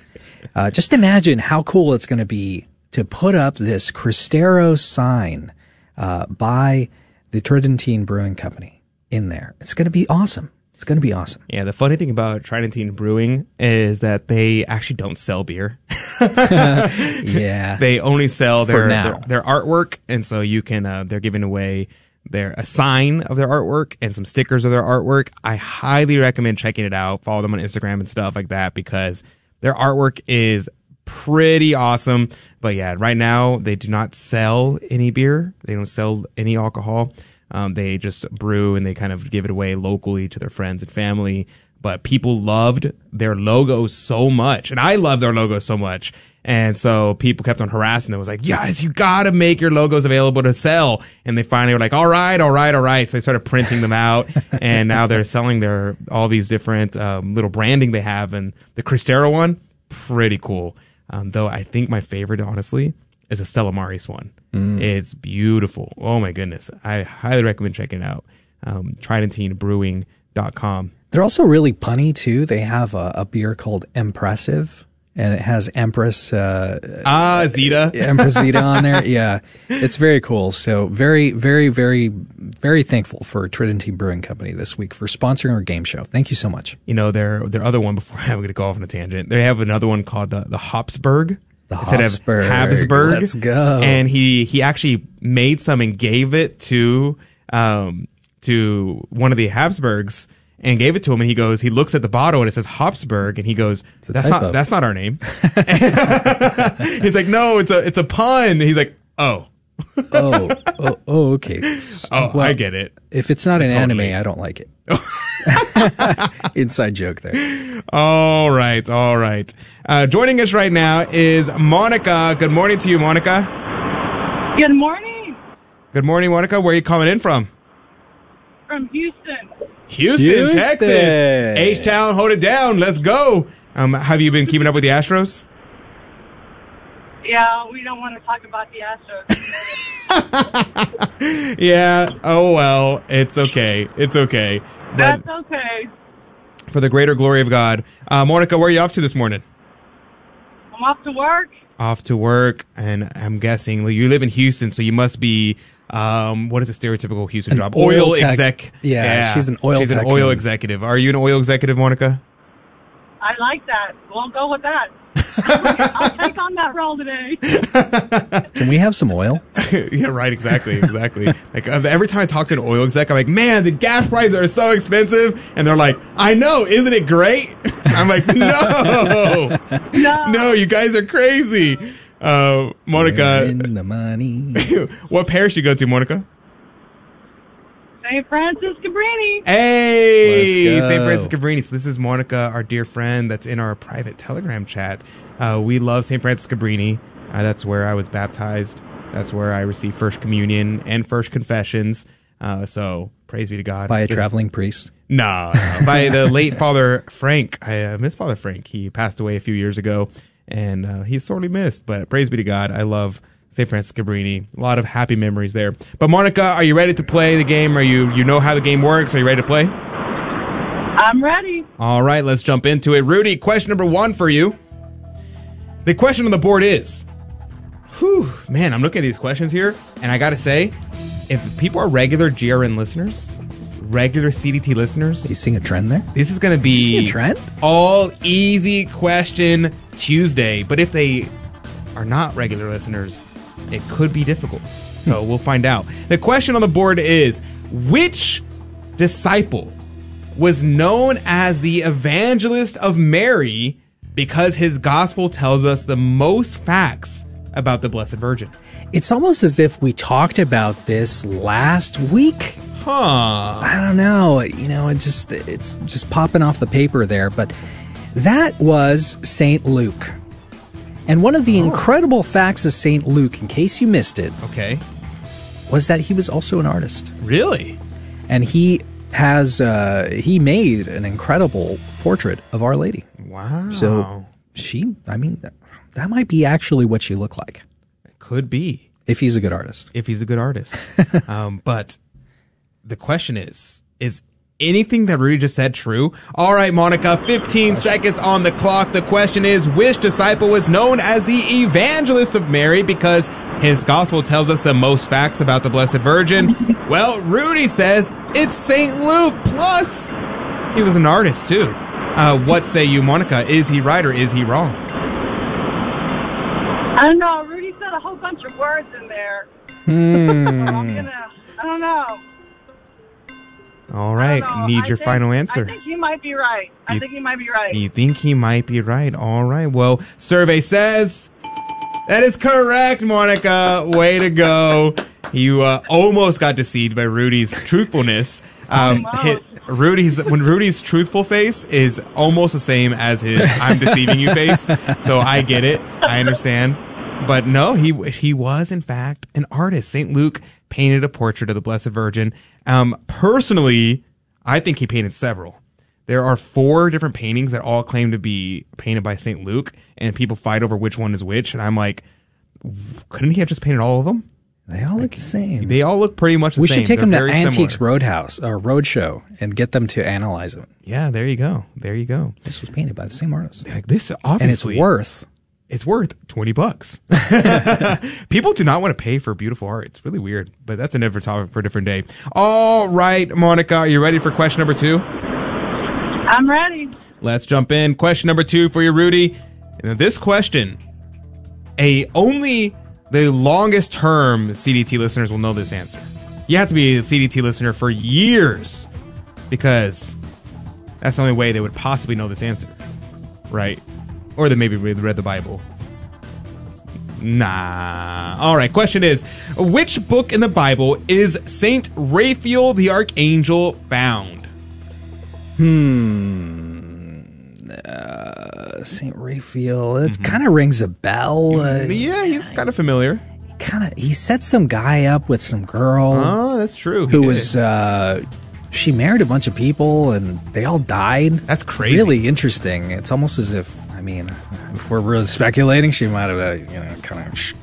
Uh, just imagine how cool it's going to be to put up this Cristero sign uh, by the Tridentine Brewing Company in there. It's going to be awesome. It's going to be awesome. Yeah, the funny thing about Tridentine Brewing is that they actually don't sell beer. yeah. they only sell their, now. their their artwork, and so you can uh, they're giving away their a sign of their artwork and some stickers of their artwork. I highly recommend checking it out. Follow them on Instagram and stuff like that because their artwork is pretty awesome. But yeah, right now they do not sell any beer. They don't sell any alcohol. Um, they just brew and they kind of give it away locally to their friends and family. But people loved their logo so much, and I love their logo so much. And so people kept on harassing them. It was like, yes, you gotta make your logos available to sell. And they finally were like, all right, all right, all right. So they started printing them out, and now they're selling their all these different um, little branding they have. And the Cristero one, pretty cool. Um, though I think my favorite, honestly, is a Stella Maris one. Mm. It's beautiful. Oh my goodness. I highly recommend checking it out. Um, TridentineBrewing.com. They're also really punny too. They have a, a beer called Impressive, and it has Empress uh, Ah, Zita. Empress Zita on there. Yeah, it's very cool. So very, very, very, very thankful for Tridentine Brewing Company this week for sponsoring our game show. Thank you so much. You know, their their other one before I'm going to go off on a tangent. They have another one called the the Hopsburg. The instead Hopsburg. of Habsburg. Let's go. And he he actually made some and gave it to um to one of the Habsburgs and gave it to him and he goes he looks at the bottle and it says Habsburg and he goes that's not typo." that's not our name. He's like no, it's a it's a pun. He's like, "Oh, Oh, oh, oh okay. Oh, I get it. If it's not an Totally. anime, I don't like it. Inside joke there. All right, all right. Uh, joining us right now is Monica. Good morning to you, Monica. Good morning Good morning, Monica. Where are you calling in from? from Houston. Houston, Houston. Texas. H Town, hold it down. Let's go. Um, have you been keeping up with the Astros? Yeah, we don't want to talk about the Astros. yeah. Oh well, it's okay. It's okay. But That's okay. for the greater glory of God, uh, Monica, where are you off to this morning? I'm off to work. Off to work, and I'm guessing you live in Houston, so you must be. Um, what is a stereotypical Houston An job? oil Oil tech- exec. Yeah, she's an oil She's an oil executive. Are you an oil executive, Monica? I like that. We'll go with that. I'll take on that role today. Can we have some oil? yeah, right. Exactly. Exactly. like uh, every time I talk to an oil exec, I'm like, man, the gas prices are so expensive, and they're like, I know, isn't it great? I'm like, no, no, no, you guys are crazy. Uh, Monica, the money. what parish do you go to, Monica? St. Frances Cabrini. Hey, St. Frances Cabrini. So this is Monica, our dear friend that's in our private Telegram chat. Uh, we love St. Frances Cabrini. Uh, that's where I was baptized. That's where I received First Communion and First Confessions. Uh, so praise be to God. By a traveling priest. No, no, by the late Father Frank. I uh, miss Father Frank. He passed away a few years ago, and uh, he's sorely missed. But praise be to God. I love St. Frances Cabrini. A lot of happy memories there. But Monica, are you ready to play the game? Are you you know how the game works? Are you ready to play? I'm ready. All right, let's jump into it. Rudy, question number one for you. The question on the board is, whew, man, I'm looking at these questions here, and I got to say, if people are regular GRN listeners, regular CDT listeners, you seeing a trend there? This is going to be a trend? all easy question Tuesday. But if they are not regular listeners, it could be difficult. So we'll find out. The question on the board is which disciple was known as the evangelist of Mary because his gospel tells us the most facts about the Blessed Virgin? It's almost as if we talked about this last week. Huh. I don't know. You know, it just it's just popping off the paper there, but that was Saint Luke. And one of the incredible facts of Saint Luke, in case you missed it, Okay. was that he was also an artist. Really? And he has uh he made an incredible portrait of Our Lady. Wow. So she, I mean, that, that might be actually what she looked like. It Could be. If he's a good artist. if he's a good artist. um, but the question is, is anything that Rudy just said true? All right, Monica, 15 seconds on the clock. The question is, which disciple was known as the evangelist of Mary because his gospel tells us the most facts about the Blessed Virgin? well, Rudy says it's St. Luke plus He was an artist too. Uh, what say you, Monica? Is he right or is he wrong? I don't know. Rudy said a whole bunch of words in there. Hmm. Gonna. I don't know. All right. Need I your think- final answer. I think he might be right. I You- think he might be right. You think he might be right? All right. Well, survey says that is correct, Monica. Way to go. You uh, almost got deceived by Rudy's truthfulness. Um, hit, Rudy's when Rudy's truthful face is almost the same as his "I'm deceiving you" face. So I get it. I understand. But no, he he was in fact an artist. Saint Luke painted a portrait of the Blessed Virgin. Um, personally, I think he painted several. There are four different paintings that all claim to be painted by Saint Luke, and people fight over which one is which. And I'm like, couldn't he have just painted all of them? They all look the same. They all look pretty much the we same. We should take They're them to Antiques similar. Roadhouse or Roadshow and get them to analyze it. Yeah, there you go. There you go. This was painted by the same artist. Like this, obviously, and it's worth. It's worth twenty bucks. People do not want to pay for beautiful art. It's really weird, but that's a different topic for a different day. All right, Monica, are you ready for question number two? I'm ready. Let's jump in. Question number two for you, Rudy. And this question, a only the longest term CDT listeners will know this answer. You have to be a CDT listener for years because that's the only way they would possibly know this answer, right? Or they maybe read read the Bible. Nah. All right. Question is, which book in the Bible is Saint Raphael the Archangel found? Hmm. Uh, Saint Raphael. It kind of rings a bell. Uh, Mm-hmm. yeah, he's kind of familiar. Kind of. He set some guy up with some girl. Oh, that's true. Who was? Uh, she married a bunch of people, and they all died. That's crazy. Really interesting. It's almost as if. I mean, if we're really speculating, she might have, uh, you know, kind of. sh-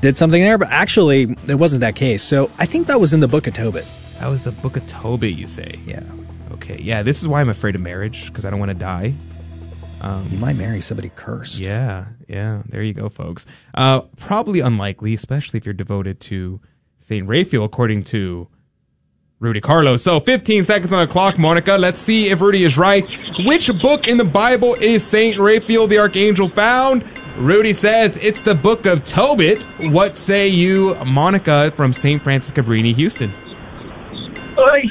Did something there, but actually, it wasn't that case. So I think that was in the Book of Tobit. That was the Book of Tobit, you say? Yeah. Okay. Yeah, this is why I'm afraid of marriage because I don't want to die. Um, You might marry somebody cursed. Yeah, yeah. There you go, folks. Uh, probably unlikely, especially if you're devoted to Saint Raphael, according to Rudy Carlos. So, 15 seconds on the clock, Monica. Let's see if Rudy is right. Which book in the Bible is Saint Raphael the Archangel found? Rudy says it's the Book of Tobit. What say you, Monica from Saint Frances Cabrini, Houston? Oi.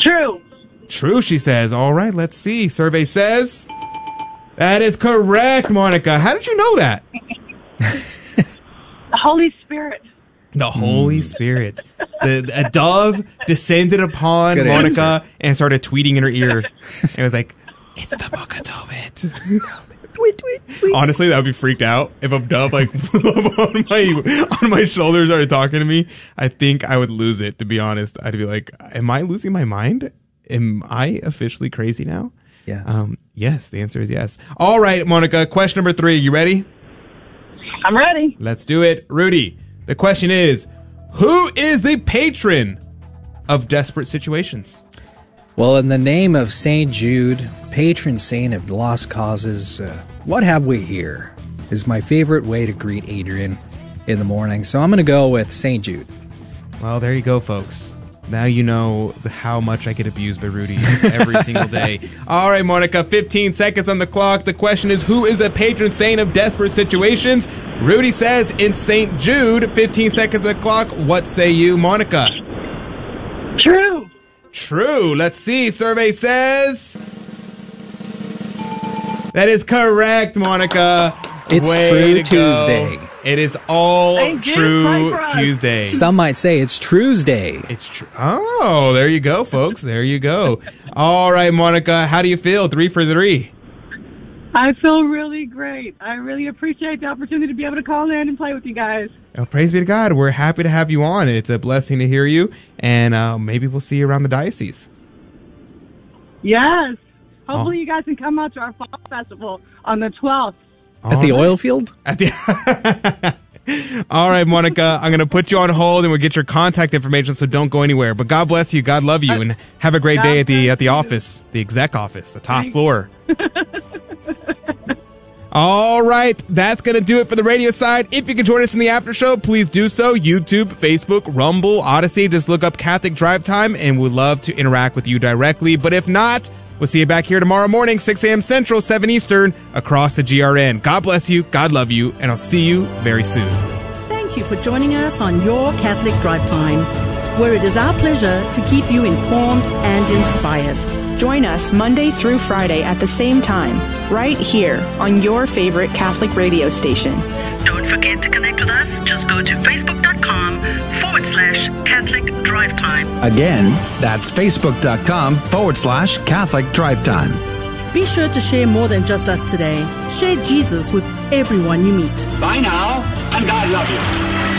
True. True, she says. All right, let's see. Survey says that is correct, Monica. How did you know that? The Holy Spirit. The Holy Spirit. The, a dove descended upon Good Monica answer. and started tweeting in her ear. it was like, it's the book of Tobit. Honestly, that would be freaked out if a dove like flew on my on my shoulder and started talking to me. I think I would lose it. To be honest, I'd be like, "Am I losing my mind? Am I officially crazy now?" Yes. Um, yes. The answer is yes. All right, Monica. Question number three. You ready? I'm ready. Let's do it. Rudy, the question is Who is the patron of desperate situations? Well, in the name of Saint Jude, patron saint of lost causes, uh, what have we here? Is my favorite way to greet Adrian in the morning. So I'm going to go with Saint Jude. Well, there you go, folks. Now you know how much I get abused by Rudy every single day. All right, Monica, 15 seconds on the clock. The question is Who is the patron saint of desperate situations? Rudy says in St. Jude, 15 seconds on the clock. What say you, Monica? True. True. Let's see. Survey says. That is correct, Monica. It's Way True to go. Tuesday. It is all Thank True Tuesday. Some might say it's Tuesday. It's true. Oh, there you go, folks. There you go. All right, Monica. How do you feel? Three for three. I feel really great. I really appreciate the opportunity to be able to call in and play with you guys. Well, praise be to God. We're happy to have you on. It's a blessing to hear you, and uh, maybe we'll see you around the diocese. Yes. Hopefully, Oh. you guys can come out to our fall festival on the 12th. At the oil field? At the. All right, Monica. I'm going to put you on hold, and we'll get your contact information. So don't go anywhere. But God bless you. God love you, and have a great God day at the at the office, the exec office, the top Thank- floor. All right, that's going to do it for the radio side. If you can join us in the after show, please do so. YouTube, Facebook, Rumble, Odysee. Just look up Catholic Drive Time and we'd love to interact with you directly. But if not, we'll see you back here tomorrow morning, 6 a.m. Central, 7 Eastern, across the GRN. God bless you, God love you, and I'll see you very soon. Thank you for joining us on Your Catholic Drive Time, where it is our pleasure to keep you informed and inspired. Join us Monday through Friday at the same time, right here on your favorite Catholic radio station. Don't forget to connect with us. Just go to facebook.com forward slash Catholic Drive Time. Again, that's facebook.com forward slash Catholic Drive Time. Be sure to share more than just us today. Share Jesus with everyone you meet. Bye now, and God love you.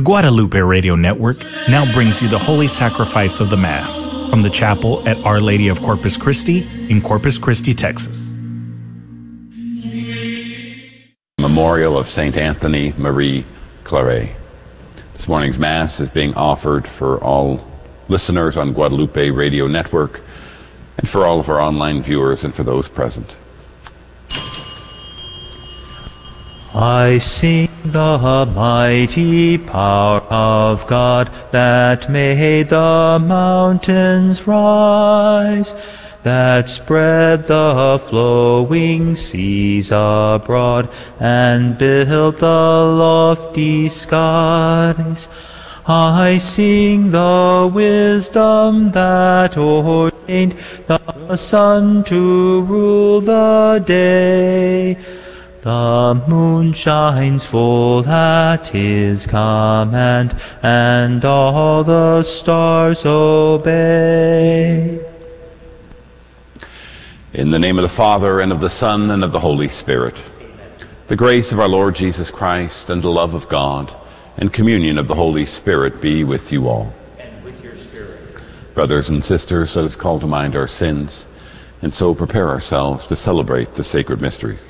The Guadalupe Radio Network now brings you the Holy Sacrifice of the Mass from the chapel at Our Lady of Corpus Christi in Corpus Christi, Texas. Memorial of St. Anthony Marie Claret. This morning's Mass is being offered for all listeners on Guadalupe Radio Network and for all of our online viewers and for those present. I sing the mighty power of God that made the mountains rise, that spread the flowing seas abroad and built the lofty skies. I sing the wisdom that ordained the sun to rule the day. The moon shines full at his command, and all the stars obey. In the name of the Father, and of the Son, and of the Holy Spirit, the grace of our Lord Jesus Christ, and the love of God, and communion of the Holy Spirit be with you all. And with your spirit. Brothers and sisters, let us call to mind our sins, and so prepare ourselves to celebrate the sacred mysteries.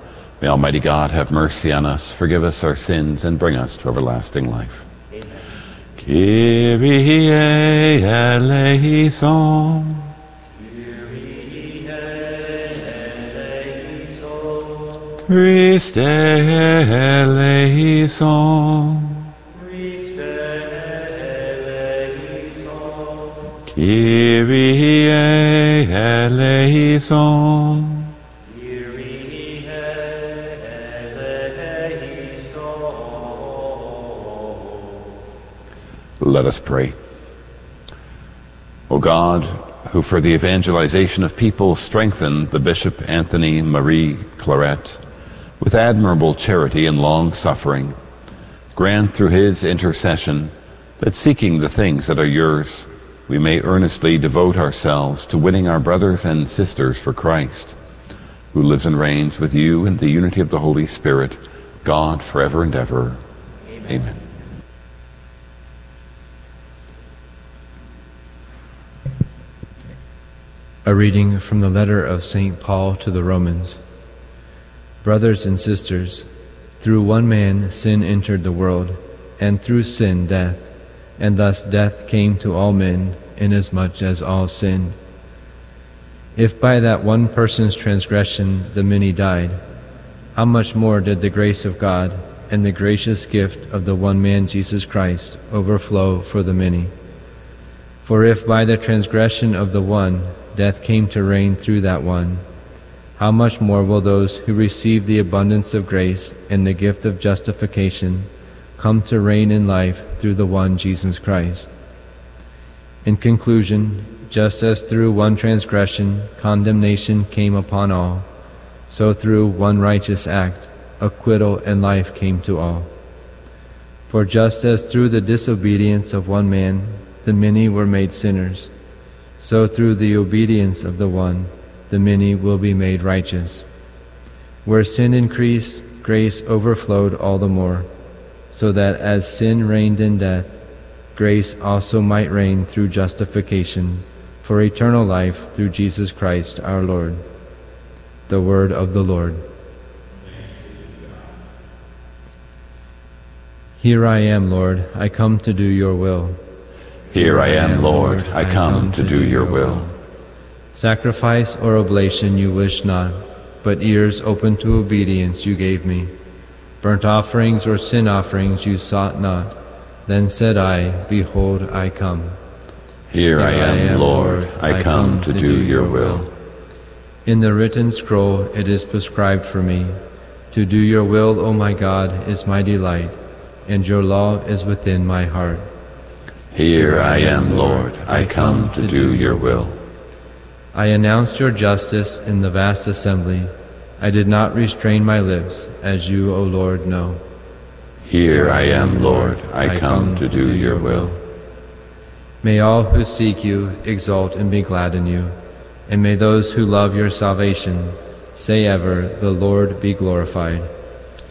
May Almighty God have mercy on us, forgive us our sins, and bring us to everlasting life. Kyrie eleison. Christe eleison. Kyrie eleison. Let us pray. O God, who for the evangelization of people strengthened the Bishop Anthony Marie Claret with admirable charity and long suffering, grant through his intercession that seeking the things that are yours, we may earnestly devote ourselves to winning our brothers and sisters for Christ, who lives and reigns with you in the unity of the Holy Spirit, God forever and ever. Amen. Amen. A reading from the letter of St. Paul to the Romans. Brothers and sisters, through one man sin entered the world, and through sin death, and thus death came to all men, inasmuch as all sinned. If by that one person's transgression the many died, how much more did the grace of God and the gracious gift of the one man Jesus Christ overflow for the many? For if by the transgression of the one death came to reign through that one, how much more will those who receive the abundance of grace and the gift of justification come to reign in life through the one Jesus Christ? In conclusion, just as through one transgression condemnation came upon all, So through one righteous act, acquittal and life came to all. For just as through the disobedience of one man the many were made sinners, so through the obedience of the one the many will be made righteous. Where sin increased, grace overflowed all the more, so that as sin reigned in death, grace also might reign through justification for eternal life through Jesus Christ our Lord. The word of the Lord. Here I am, Lord, I come to do your will. Here I am, Lord, I come to do your will. Sacrifice or oblation you wish not, but ears open to obedience you gave me. Burnt offerings or sin offerings you sought not. Then said I, Behold, I come. Here I am, Lord, I come to do your will. In the written scroll it is prescribed for me. To do your will, O my God, is my delight, and your law is within my heart. Here I am, Lord, I come to do your will. I announced your justice in the vast assembly. I did not restrain my lips, as you, O Lord, know. Here I am, Lord, I come to do your will. May all who seek you exult and be glad in you, and may those who love your salvation say ever, The Lord be glorified.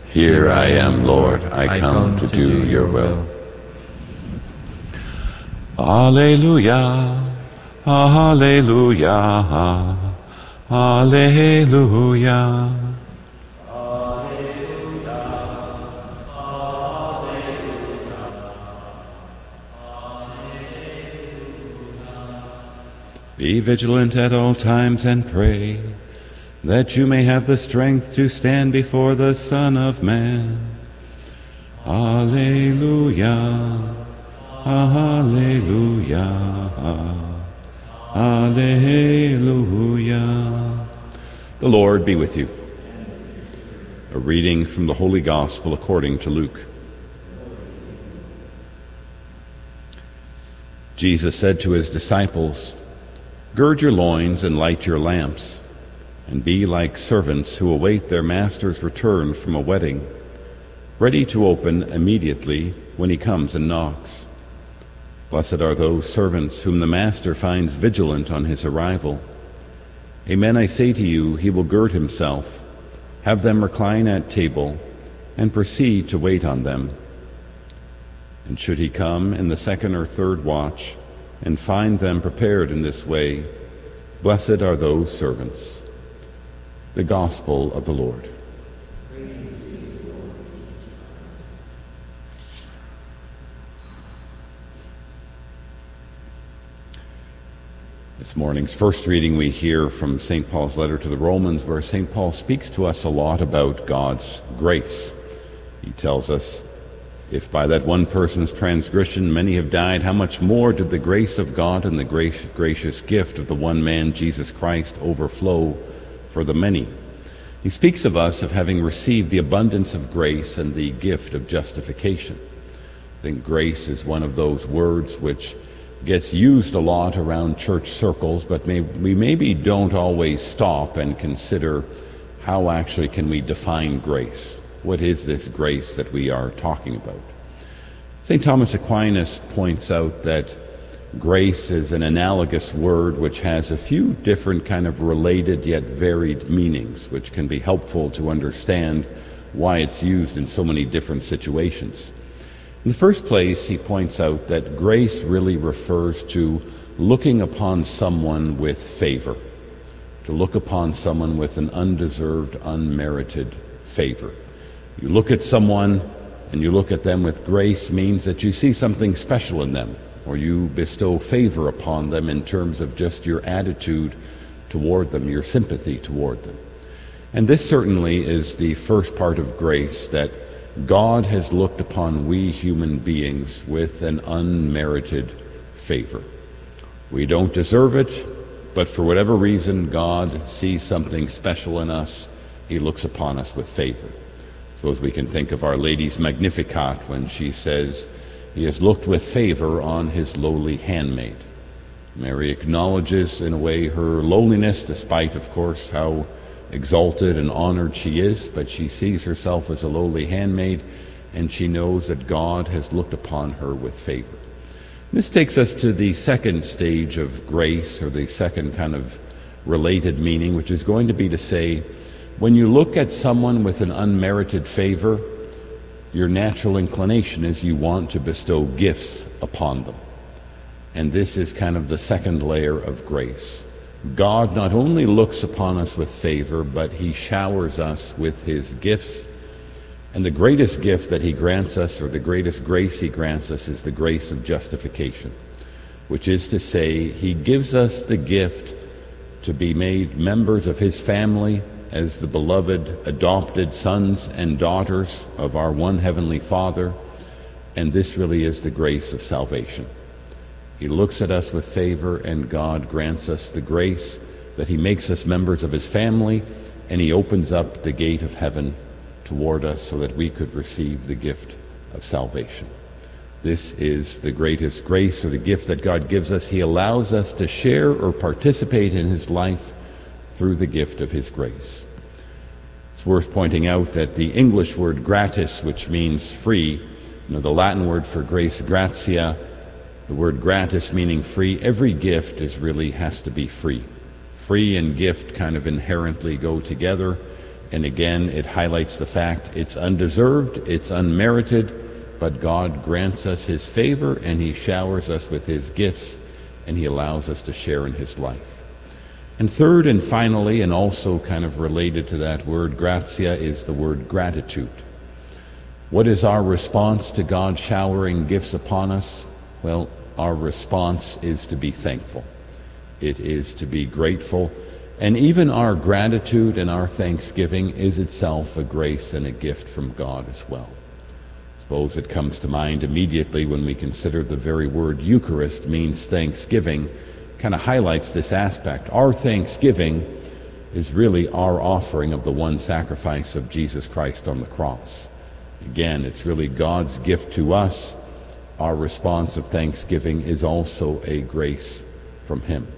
Here I am, Lord, I come to do your will. Alleluia, Alleluia, Alleluia. Be vigilant at all times and pray that you may have the strength to stand before the Son of Man. Alleluia, Alleluia, Alleluia. The Lord be with you. A reading from the Holy Gospel according to Luke. Jesus said to his disciples, Gird your loins and light your lamps, and be like servants who await their master's return from a wedding, ready to open immediately when he comes and knocks. Blessed are those servants whom the master finds vigilant on his arrival. Amen, I say to you, he will gird himself, have them recline at table, and proceed to wait on them. And should he come in the second or third watch, and find them prepared in this way, blessed are those servants. The Gospel of the Lord. This morning's first reading, we hear from St. Paul's letter to the Romans, where St. Paul speaks to us a lot about God's grace. He tells us, If by that one person's transgression many have died, how much more did the grace of God and the gracious gift of the one man, Jesus Christ, overflow for the many? He speaks of us of having received the abundance of grace and the gift of justification. I think grace is one of those words which gets used a lot around church circles, but may, we maybe don't always stop and consider how actually can we define grace. What is this grace that we are talking about? St. Thomas Aquinas points out that grace is an analogous word which has a few different kind of related yet varied meanings, which can be helpful to understand why it's used in so many different situations. In the first place, he points out that grace really refers to looking upon someone with favor, to look upon someone with an undeserved, unmerited favor. You look at someone and you look at them with grace means that you see something special in them, or you bestow favor upon them in terms of just your attitude toward them, your sympathy toward them. And this certainly is the first part of grace that God has looked upon we human beings with an unmerited favor. We don't deserve it, but for whatever reason, God sees something special in us. He looks upon us with favor. I Suppose we can think of Our Lady's Magnificat when she says, He has looked with favor on His lowly handmaid. Mary acknowledges, in a way, her lowliness, despite, of course, how exalted and honored she is, but she sees herself as a lowly handmaid, and she knows that God has looked upon her with favor. This takes us to the second stage of grace, or the second kind of related meaning, which is going to be to say, when you look at someone with an unmerited favor, your natural inclination is you want to bestow gifts upon them. And this is kind of the second layer of grace. God not only looks upon us with favor, but he showers us with his gifts. And the greatest gift that he grants us, or the greatest grace he grants us, is the grace of justification, which is to say, he gives us the gift to be made members of his family as the beloved adopted sons and daughters of our one heavenly Father. And this really is the grace of salvation. He looks at us with favor, and God grants us the grace that He makes us members of His family, and He opens up the gate of heaven toward us so that we could receive the gift of salvation. This is the greatest grace or the gift that God gives us. He allows us to share or participate in His life through the gift of His grace. It's worth pointing out that the English word gratis, which means free, you know, the Latin word for grace, gratia, the word gratis meaning free, every gift is really has to be free. Free and gift kind of inherently go together. And again, it highlights the fact it's undeserved, it's unmerited, but God grants us His favor and He showers us with His gifts and He allows us to share in His life. And third and finally, and also kind of related to that word gratia, is the word gratitude. What is our response to God showering gifts upon us? Well, our response is to be thankful. It is to be grateful. And even our gratitude and our thanksgiving is itself a grace and a gift from God as well. I suppose it comes to mind immediately when we consider the very word Eucharist means thanksgiving, kind of highlights this aspect. Our thanksgiving is really our offering of the one sacrifice of Jesus Christ on the cross. Again, it's really God's gift to us our response of thanksgiving is also a grace from Him.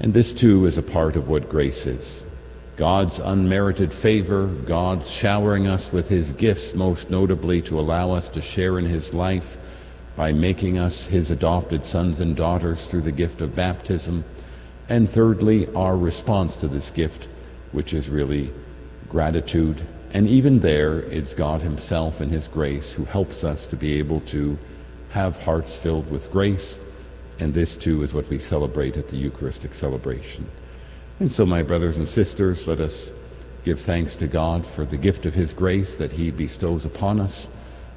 And this too is a part of what grace is God's unmerited favor, God's showering us with His gifts, most notably to allow us to share in His life by making us His adopted sons and daughters through the gift of baptism. And thirdly, our response to this gift, which is really gratitude. And even there, it's God Himself and His grace who helps us to be able to have hearts filled with grace. And this too is what we celebrate at the Eucharistic celebration. And so, my brothers and sisters, let us give thanks to God for the gift of His grace that He bestows upon us.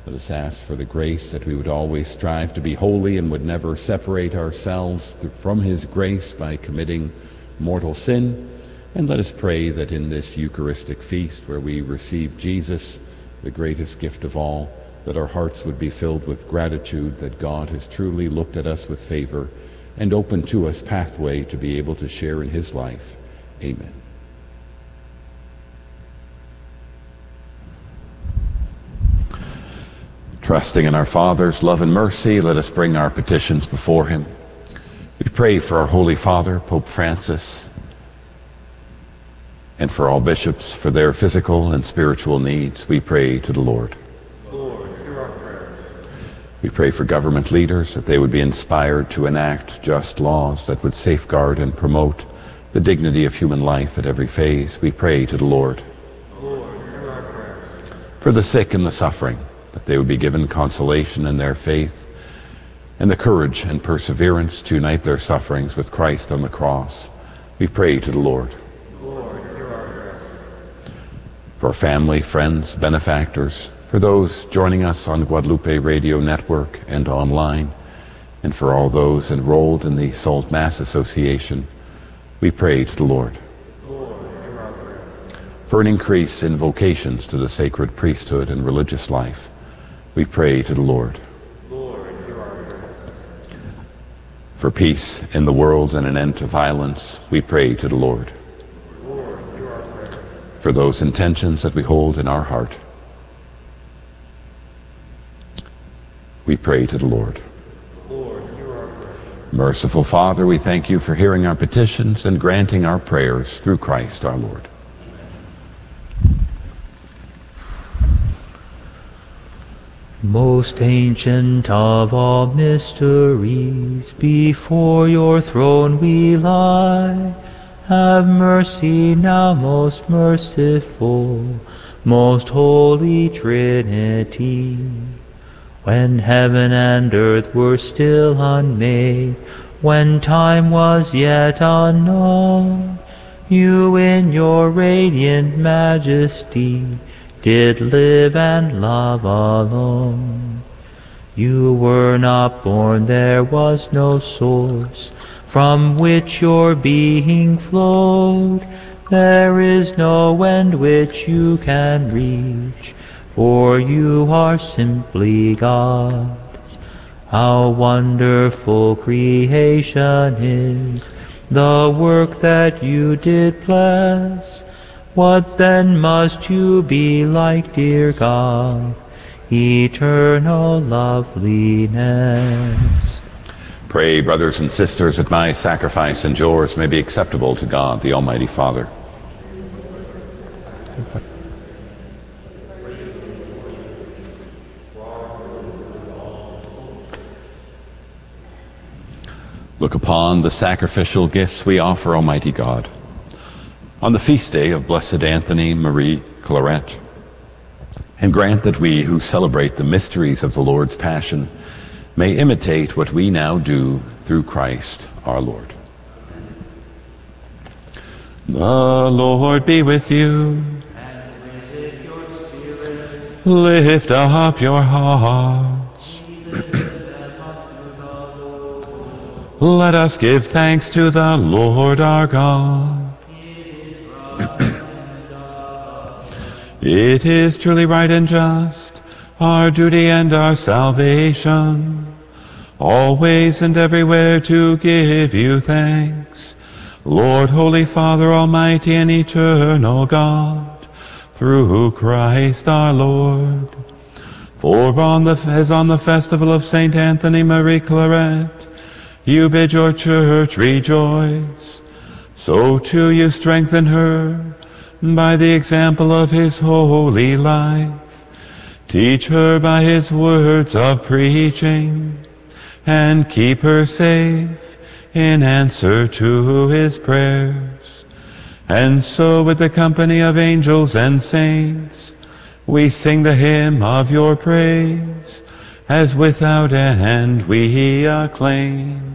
Let us ask for the grace that we would always strive to be holy and would never separate ourselves from His grace by committing mortal sin. And let us pray that in this Eucharistic feast where we receive Jesus, the greatest gift of all, that our hearts would be filled with gratitude that God has truly looked at us with favor and opened to us pathway to be able to share in his life. Amen. Trusting in our Father's love and mercy, let us bring our petitions before him. We pray for our Holy Father, Pope Francis, and for all bishops, for their physical and spiritual needs. We pray to the Lord. We pray for government leaders that they would be inspired to enact just laws that would safeguard and promote the dignity of human life at every phase. We pray to the Lord. For the sick and the suffering, that they would be given consolation in their faith and the courage and perseverance to unite their sufferings with Christ on the cross. We pray to the Lord. Lord for family, friends, benefactors, for those joining us on Guadalupe Radio Network and online, and for all those enrolled in the Salt Mass Association, we pray to the Lord. For an increase in vocations to the sacred priesthood and religious life, we pray to the Lord. For peace in the world and an end to violence, we pray to the Lord. For those intentions that we hold in our heart, We pray to the Lord. Merciful Father, we thank you for hearing our petitions and granting our prayers through Christ our Lord. Most ancient of all mysteries, before your throne we lie. Have mercy now, most merciful, most holy Trinity. When heaven and earth were still unmade, when time was yet unknown, you in your radiant majesty did live and love alone. You were not born, there was no source from which your being flowed. There is no end which you can reach, for you are simply God. How wonderful creation is, the work that you did bless. What then must you be like, dear God? Eternal loveliness. Pray, brothers and sisters, that my sacrifice and yours may be acceptable to God, the Almighty Father. Look upon the sacrificial gifts we offer, Almighty God. On the feast day of Blessed Anthony Marie Claret, and grant that we who celebrate the mysteries of the Lord's Passion may imitate what we now do through Christ our Lord. The Lord be with you. And with your spirit. Lift up your hearts. Let us give thanks to the Lord our God. it is truly right and just, our duty and our salvation, always and everywhere to give you thanks, Lord, Holy Father, Almighty and Eternal God, through Christ our Lord. For on the, as on the festival of Saint Anthony Marie Claret, you bid your church rejoice, so too you strengthen her by the example of his holy life. Teach her by his words of preaching, and keep her safe in answer to his prayers. And so with the company of angels and saints, we sing the hymn of your praise, as without end we acclaim.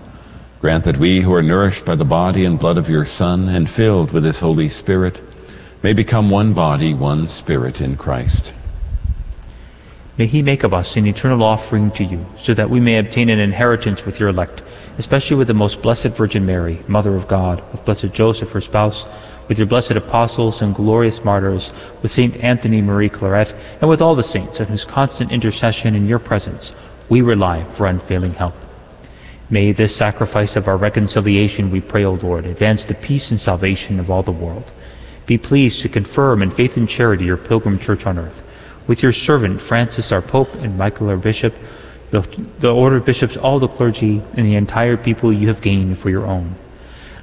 Grant that we who are nourished by the body and blood of your Son and filled with his Holy Spirit may become one body, one spirit in Christ. May he make of us an eternal offering to you, so that we may obtain an inheritance with your elect, especially with the most blessed Virgin Mary, Mother of God, with blessed Joseph, her spouse, with your blessed apostles and glorious martyrs, with Saint Anthony Marie Claret, and with all the saints on whose constant intercession in your presence we rely for unfailing help. May this sacrifice of our reconciliation, we pray, O Lord, advance the peace and salvation of all the world. Be pleased to confirm in faith and charity your pilgrim church on earth. With your servant Francis, our Pope, and Michael, our Bishop, the, the order of bishops, all the clergy, and the entire people you have gained for your own.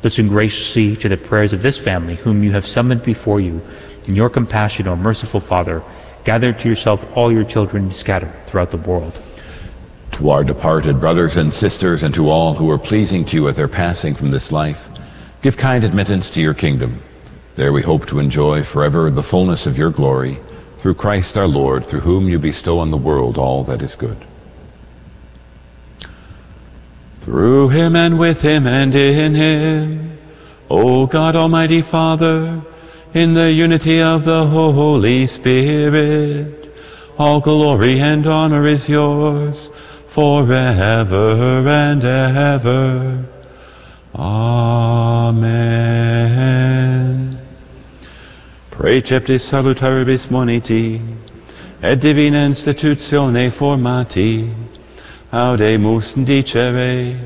Listen graciously to the prayers of this family, whom you have summoned before you. In your compassion, O merciful Father, gather to yourself all your children scattered throughout the world. To our departed brothers and sisters, and to all who are pleasing to you at their passing from this life, give kind admittance to your kingdom. There we hope to enjoy forever the fullness of your glory, through Christ our Lord, through whom you bestow on the world all that is good. Through him and with him and in him, O God Almighty Father, in the unity of the Holy Spirit, all glory and honor is yours forever and ever. Amen. Preceptis salutaribus moniti, et divina institutione formati, audemus dicere,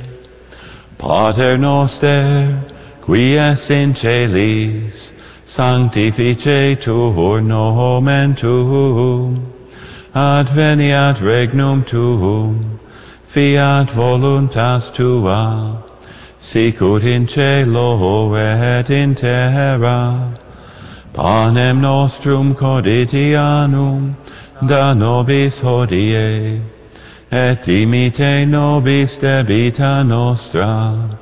Pater noster, qui es in celis, sanctificetur nomen tuum, adveniat regnum tuum, fiat voluntas tua, sicut in cielo et in terra. Panem nostrum quotidianum da nobis hodie, et dimite nobis debita nostra,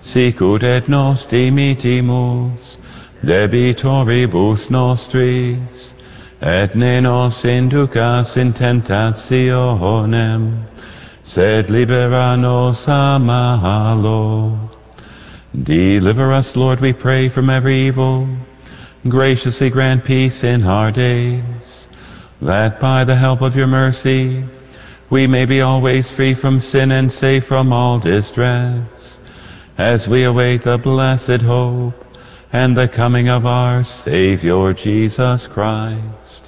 sicut et nos dimitimus debitoribus nostris, et ne nos inducas in tentationem, sed libera nos a malo. Deliver us, Lord, we pray, from every evil. Graciously grant peace in our days, that by the help of your mercy we may be always free from sin and safe from all distress, as we await the blessed hope and the coming of our Savior Jesus Christ.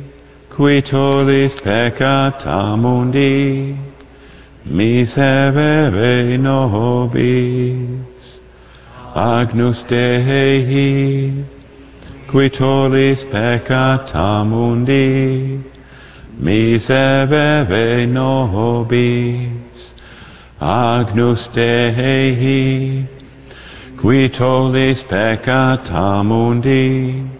qui tollis peccata mundi, miserere nobis. Agnus Dei, qui tollis peccata mundi, miserere nobis. Agnus Dei, qui tollis peccata mundi,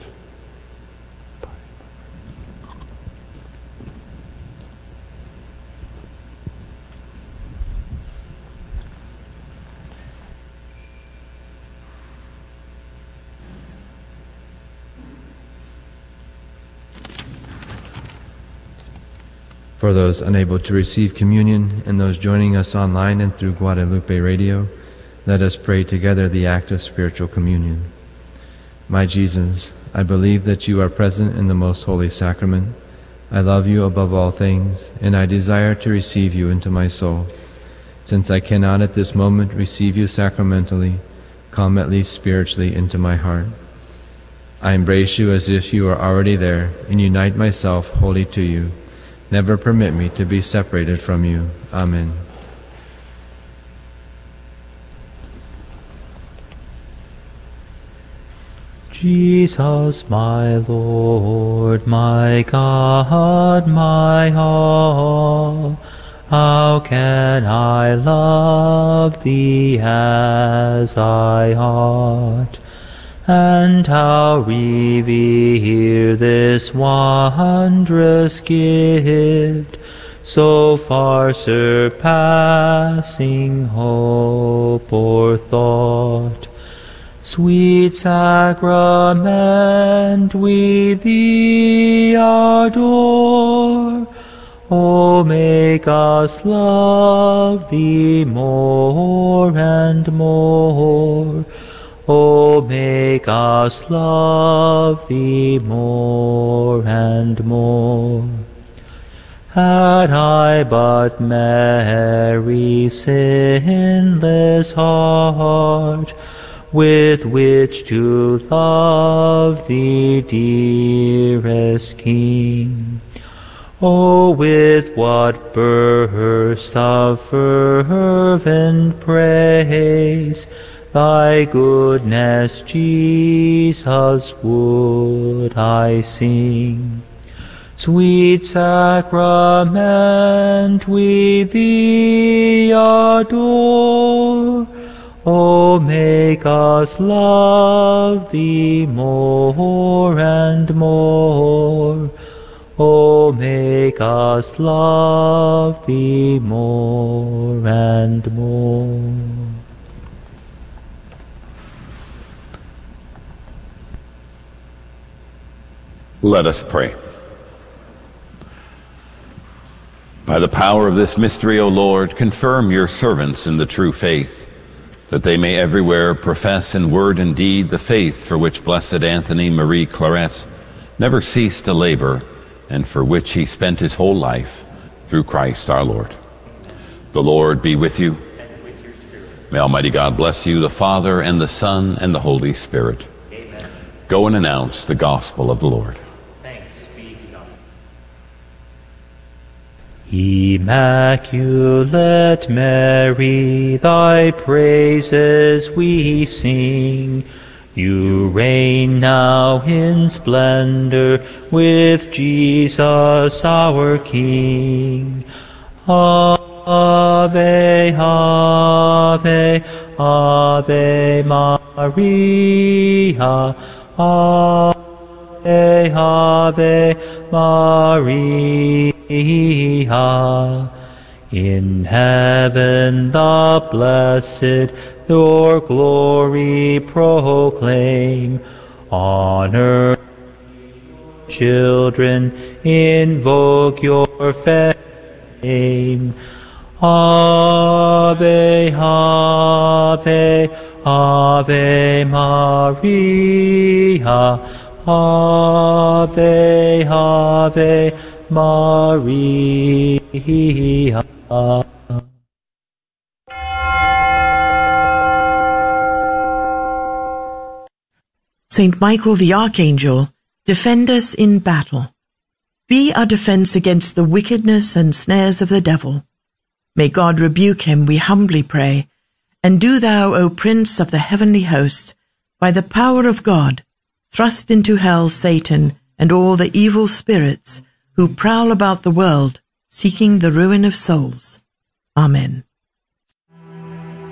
For those unable to receive communion and those joining us online and through Guadalupe Radio, let us pray together the act of spiritual communion. My Jesus, I believe that you are present in the most holy sacrament. I love you above all things, and I desire to receive you into my soul. Since I cannot at this moment receive you sacramentally, come at least spiritually into my heart. I embrace you as if you are already there, and unite myself wholly to you. Never permit me to be separated from you. Amen. Jesus, my Lord, my God, my all, how can I love Thee as I ought? And how revere this wondrous gift, so far surpassing hope or thought? Sweet sacrament, we thee adore. O make us love thee more and more. O make us love thee more and more. Had I but Mary's sinless heart, with which to love thee, dearest King. Oh, with what bursts of fervent praise thy goodness, Jesus, would I sing. Sweet sacrament, we thee adore. O make us love thee more and more. O make us love thee more and more. Let us pray. By the power of this mystery, O Lord, confirm your servants in the true faith, that they may everywhere profess in word and deed the faith for which blessed Anthony Marie Claret never ceased to labor and for which he spent his whole life through Christ our Lord. The Lord be with you. May Almighty God bless you, the Father and the Son and the Holy Spirit. Amen. Go and announce the gospel of the Lord. Thanks be to God. Immaculate Mary, thy praises we sing. You reign now in splendor with Jesus our King. Ave, Ave, Ave Maria. Ave, Ave Maria. In heaven the blessed your glory proclaim. On earth children invoke your fame. Ave, Ave, Ave Maria. Ave, Ave Maria. Saint Michael the Archangel, defend us in battle. Be our defense against the wickedness and snares of the devil. May God rebuke him, we humbly pray. And do thou, O Prince of the heavenly host, by the power of God, thrust into hell Satan and all the evil spirits who prowl about the world, seeking the ruin of souls. Amen.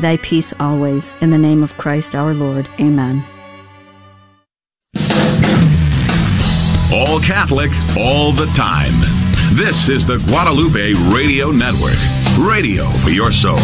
thy peace always. In the name of Christ our Lord. Amen. All Catholic, all the time. This is the Guadalupe Radio Network. Radio for your soul.